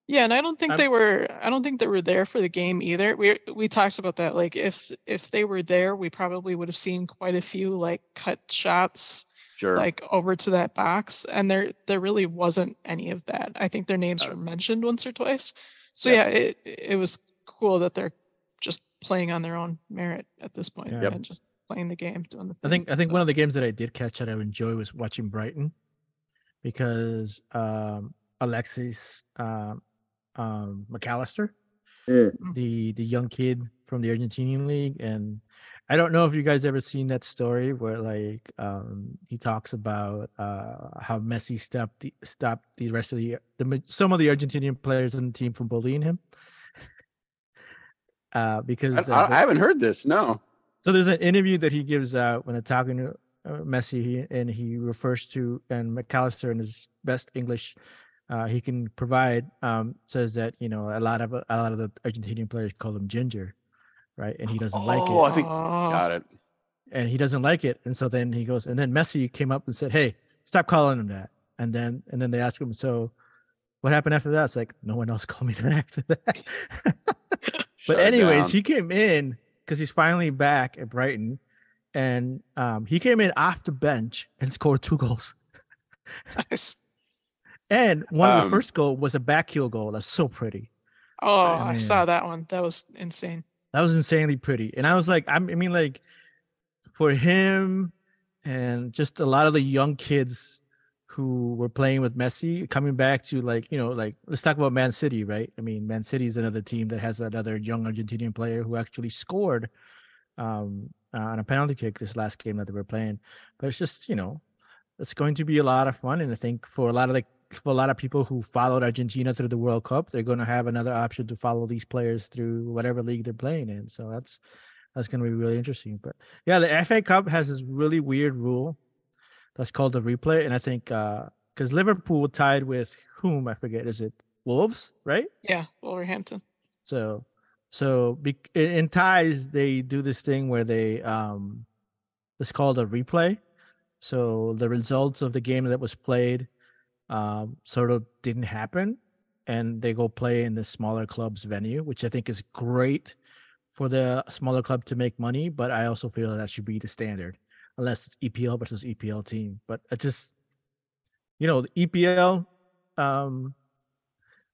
Yeah, and I don't think I'm- they were. I don't think they were there for the game either. We we talked about that. Like if if they were there, we probably would have seen quite a few like cut shots Sure. like over to that box, and there there really wasn't any of that. I think their names were mentioned once or twice. So yeah. yeah, it it was cool that they're just playing on their own merit at this point Yeah. Yep. and just playing the game, doing the I think I think so- one of the games that I did catch that I enjoy was watching Brighton because um Alexis um um Mac Allister, the the young kid from the Argentinian league and I don't know if you guys ever seen that story where like um he talks about uh how Messi stopped the stopped the rest of the the some of the Argentinian players in the team from bullying him. Uh because I, uh, I, haven't heard this. No. so there's an interview that he gives out when they're talking to uh, Messi, he, and he refers to and Mac Allister in his best English uh, he can provide um, says that you know a lot of a lot of the Argentinian players call him Ginger, right? And he doesn't like it. Oh, it, I think Oh, got it. and he doesn't like it, and so then he goes, and then Messi came up and said, "Hey, stop calling him that." And then and then they ask him, "So, what happened after that?" It's like no one else (laughs) called me that after that. (laughs) But anyways, down. he came in because he's finally back at Brighton, and um, he came in off the bench and (laughs) scored two goals. nice. And one of Um, the first goal was a backheel goal. That's so pretty. Oh, Nice. I saw that one. That was insane. That was insanely pretty. And I was like, I'm- mean, like for him and just a lot of the young kids who were playing with Messi coming back to like, you know, like let's talk about Man City, right? I mean, Man City is another team that has another young Argentinian player who actually scored um uh, on a penalty kick this last game that they were playing. But it's just, you know, it's going to be a lot of fun. And I think for a lot of like for a lot of people who followed Argentina through the World Cup, they're going to have another option to follow these players through whatever league they're playing in. So that's that's going to be really interesting. But yeah, the FA Cup has this really weird rule that's called the replay, and I think because Liverpool tied with whom I forget, is it Wolves, right? Yeah, Wolverhampton. So so in ties they do this thing where they um it's called a replay. So the results of the game that was played um sort of didn't happen and they go play in the smaller club's venue, which I think is great for the smaller club to make money, but I also feel that should be the standard unless it's EPL versus EPL team. But I just you know, the EPL um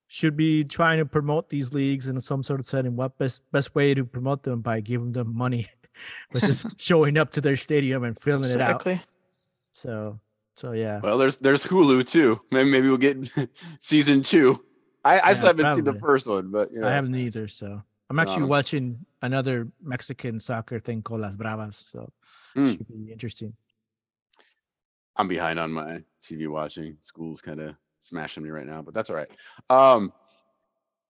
should be trying to promote these leagues in some sort of setting. What best best way to promote them by giving them money, (laughs) was just (laughs) showing up to their stadium and filling it out. Exactly. So so yeah. Well, there's there's Hulu too. Maybe maybe we'll get (laughs) season two. I, I still haven't seen the first one, but you know. I haven't either. So I'm actually watching another Mexican soccer thing called Las Bravas. So Mm. should be interesting. I'm behind on my TV watching. School's kind of smashing me right now, but that's all right. Um,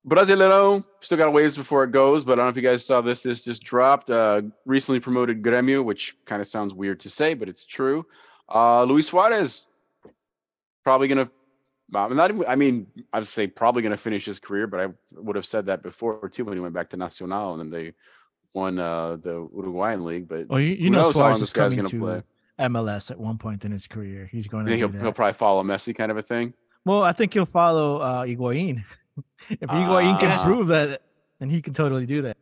Brasileiro still got a ways before it goes, but I don't know if you guys saw this. This just dropped. Uh, recently promoted Grêmio, which kind of sounds weird to say, but it's true. Uh, Luis Suarez probably gonna. I'm not. even- I mean, I'd say probably gonna finish his career, but I would have said that before too when he went back to Nacional and then they won uh, the Uruguayan league. But Oh, you, you know knows how long Suarez is coming gonna to play? MLS at one point in his career. He's going to think he'll, he'll probably follow Messi, kind of a thing. Well, I think he'll follow uh Higuain. (laughs) if Higuain can Ah. prove that, then he can totally do that.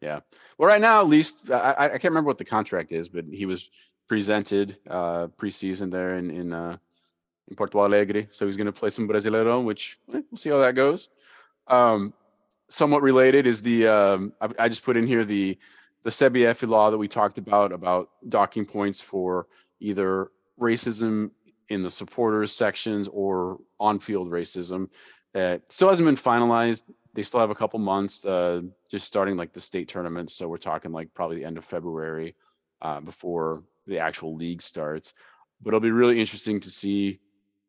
Yeah. Well, right now, at least I I can't remember what the contract is, but he was presented uh preseason there in in uh in Porto Alegre, so he's going to play some Brasileiro, which eh, we'll see how that goes. Um, somewhat related is the um, I, I just put in here the the CBF law that we talked about about docking points for either racism in the supporters sections or on-field racism. Uh, still hasn't been finalized. They still have a couple months, uh, just starting like the state tournaments. So we're talking like probably the end of February uh, before the actual league starts. But it'll be really interesting to see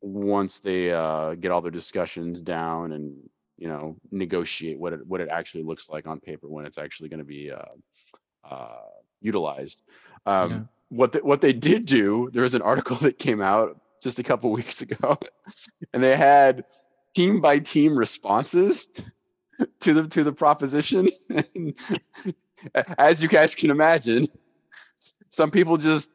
once they uh, get all their discussions down and you know negotiate what it what it actually looks like on paper when it's actually going to be uh, uh, utilized. Um, Yeah. What the, what they did do, there was an article (laughs) that came out just a couple (laughs) weeks ago, and they had team by team responses (laughs) to the to the proposition. And as you guys can imagine, some people just,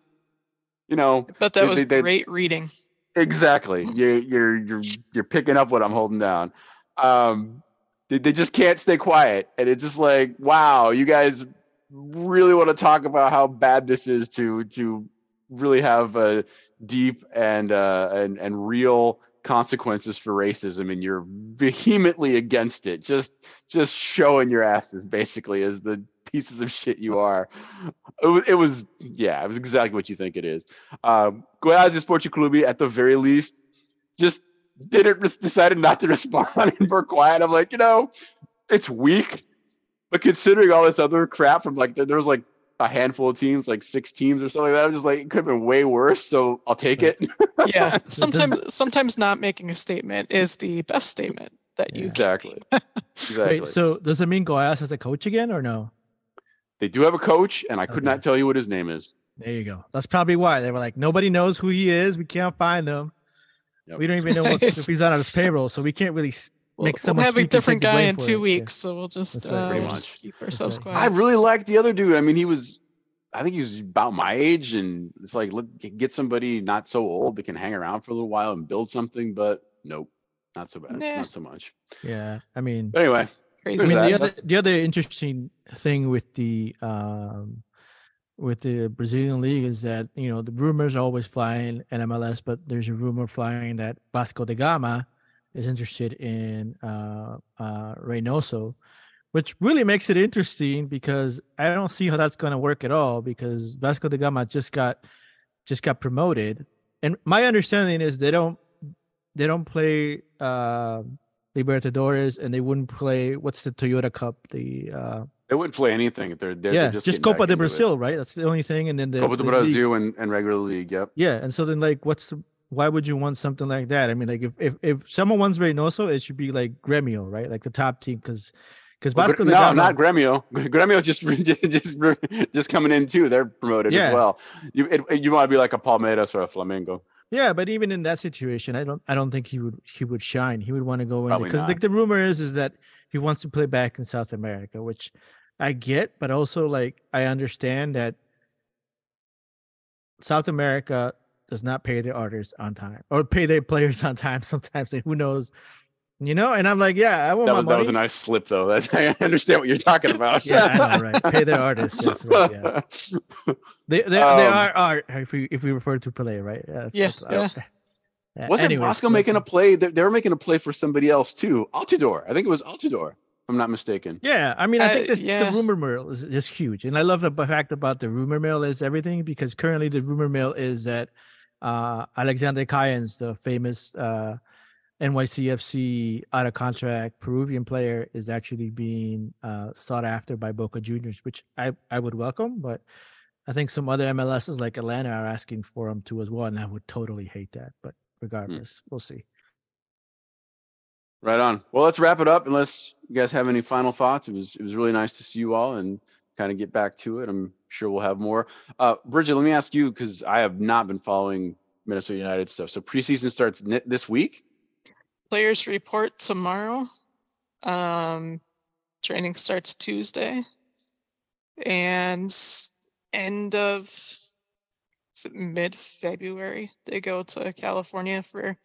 you know, But that They- was they- they- great reading. exactly. You're you're you're you're picking up what I'm holding down. Um, they, they just can't stay quiet, and it's just like, wow, you guys really want to talk about how bad this is to to really have a deep and uh and and real consequences for racism and you're vehemently against it just just showing your asses basically is the pieces of shit you are. It was, it was yeah, it was exactly what you think it is. Um, Goiás Esporte Clube, at the very least, just didn't res- decided not to (laughs) respond and were quiet. I'm like, you know, it's weak, but considering all this other crap from like there, there was like a handful of teams, like six teams or something like that. I'm just like, it could have been way worse. So I'll take it. Yeah, (laughs) sometimes sometimes not making a statement is the best statement that you Yeah. can exactly. make. (laughs) Exactly. Wait, so does it mean Goiás has a coach again or no? They do have a coach, and I could Okay. not tell you what his name is. There you go. That's probably why they were like, nobody knows who he is. We can't find him. Yep. We don't even know what, if (laughs) he's on his payroll, so we can't really. s- We'll, Make we'll someone have a different guy in two it, yeah. weeks, so we'll just That's right, uh, we'll just keep ourselves right. I really liked the other dude. I mean, he was, I think he was about my age, and it's like let get get somebody not so old that can hang around for a little while and build something. But nope, not so bad, Nah. not so much. Yeah, I mean, But anyway, I mean, that. the other the other interesting thing with the um with the Brazilian league is that you know the rumors are always flying in MLS, but there's a rumor flying that Vasco da Gama is interested in uh uh Reynoso, which really makes it interesting because I don't see how that's going to work at all because Vasco da Gama just got just got promoted, and my understanding is they don't they don't play. Uh, Libertadores, and they wouldn't play. What's the Toyota Cup? The uh, they wouldn't play anything. They're, they're, yeah, they're just, just, Copa de into it. Brazil, right? That's the only thing. And then the, Copa de the Brazil and, and regular league. Yep. Yeah, and so then like, what's the? Why would you want something like that? I mean, like if if if someone wants Reynoso, it should be like Gremio, right? Like the top team, because because Well, Vasco Gre- no, not Gremio. (laughs) Gremio just (laughs) just just coming in too. They're promoted Yeah. as well. You it, you want to be like a Palmeiras or a Flamengo. Yeah, but even in that situation, I don't I don't think he would he would shine. He would want to go in because like the rumor is is that he wants to play back in South America, which I get, but also like I understand that South America does not pay their artists on time or pay their (laughs) players on time sometimes. Who knows, you know? And I'm like, yeah, I want That my was that was a nice slip though. (laughs) That's, I understand what you're talking about. (laughs) Yeah, I know, right? (laughs) Pay their artists, that's right, yeah. They they, they Um, are art if we if we refer to play, right? that's- Yeah, that's art. Yeah, Wasn't anyways, Vasco making a play? They, they were making a play for somebody else too. Altidore. I think it was Altidore, if I'm not mistaken. Yeah, I mean, I Uh, think this, yeah. the rumor mill is just huge, and I love the fact about the rumor mill is everything because currently the rumor mill is that uh, Alexander Callens, the famous uh, NYCFC out of contract Peruvian player, is actually being uh, sought after by Boca Juniors, which I I would welcome, but I think some other MLSs like Atlanta are asking for him too as well, and I would totally hate that. But regardless, we'll see. Right on. Well, let's wrap it up. Unless you guys have any final thoughts, it was it was really nice to see you all and kind of get back to it. I'm sure we'll have more. Uh, Bridget, let me ask you because I have not been following Minnesota United stuff. So preseason starts this week. Players report tomorrow. Um, training starts Tuesday, and end of mid February they go to California for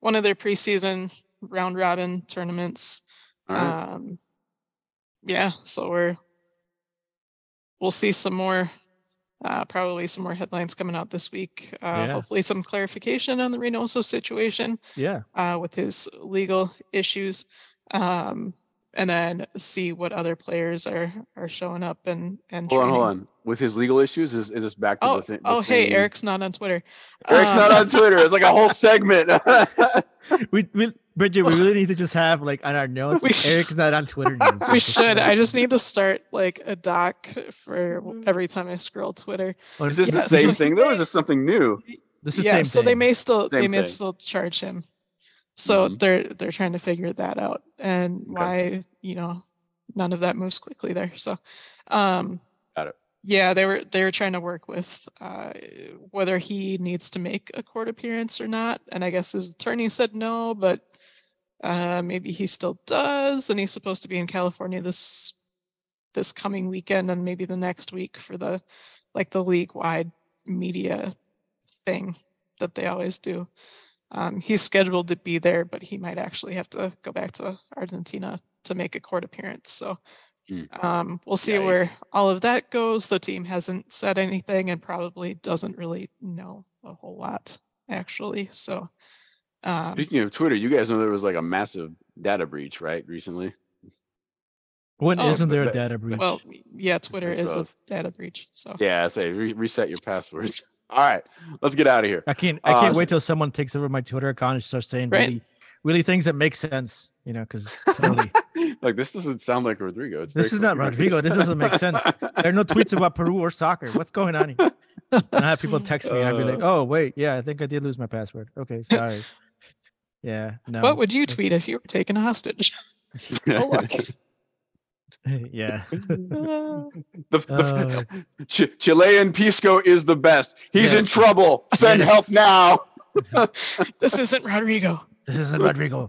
one of their preseason round robin tournaments. Right. Um, yeah, so we're we'll see some more, uh, probably some more headlines coming out this week. Uh, Yeah. Hopefully, some clarification on the Reynoso situation Yeah, uh, with his legal issues, um, and then see what other players are are showing up and and. hold on, hold on. With his legal issues, is, is this back to Oh, the thing? oh, hey, Eric's not on Twitter. Eric's not Um, on Twitter. It's like a whole segment. (laughs) we we Bridget, we really need to just have like on our notes. We sh- Eric's not on Twitter. (laughs) News. We should. I just need to start like a doc for every time I scroll Twitter. is this Yeah, the same thing though? Or is (laughs) this something new? This is yeah, same so they may still they may thing. still charge him. So Mhm. they're they're trying to figure that out and Okay. why you know none of that moves quickly there. So, um, Got it. Yeah, they were they were trying to work with uh, whether he needs to make a court appearance or not, and I guess his attorney said no, but uh, maybe he still does, and he's supposed to be in California this this coming weekend and maybe the next week for the like the league wide media thing that they always do. Um, he's scheduled to be there, but he might actually have to go back to Argentina to make a court appearance. So Hmm. um, we'll see where Yikes. all of that goes. The team hasn't said anything and probably doesn't really know a whole lot, actually. So um, Speaking of Twitter, you guys know there was like a massive data breach, right? Recently. When Oh, not there a data breach? Well, yeah, Twitter is a data breach. So Yeah, I say re- reset your passwords. (laughs) All right, let's get out of here. I can't. I can't uh, wait till someone takes over my Twitter account and starts saying Right. really, really things that make sense. You know, because (laughs) totally. like this doesn't sound like Rodrigo. It's This is not. Rodrigo. This doesn't make sense. (laughs) there are no tweets about Peru or soccer. What's going on here? And I have people text me. I'd be like, Uh. "Oh wait, yeah, I think I did lose my password. Okay, sorry. (laughs) yeah, no. what would you tweet if you were taken hostage? Oh, look. (laughs) yeah. (laughs) The, the, Uh, (laughs) Ch- Chilean Pisco is the best. He's Yeah. in trouble. Send Yes. help now. this isn't Rodrigo. This isn't Rodrigo.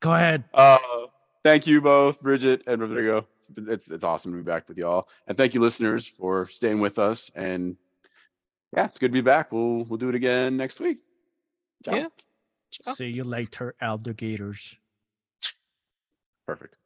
Go ahead. Uh, thank you both, Bridget and Rodrigo. It's, it's it's awesome to be back with y'all, and thank you, listeners, for staying with us. And yeah, it's good to be back. We'll we'll do it again next week. Ciao. Yeah. Ciao. See you later, alligators. Perfect.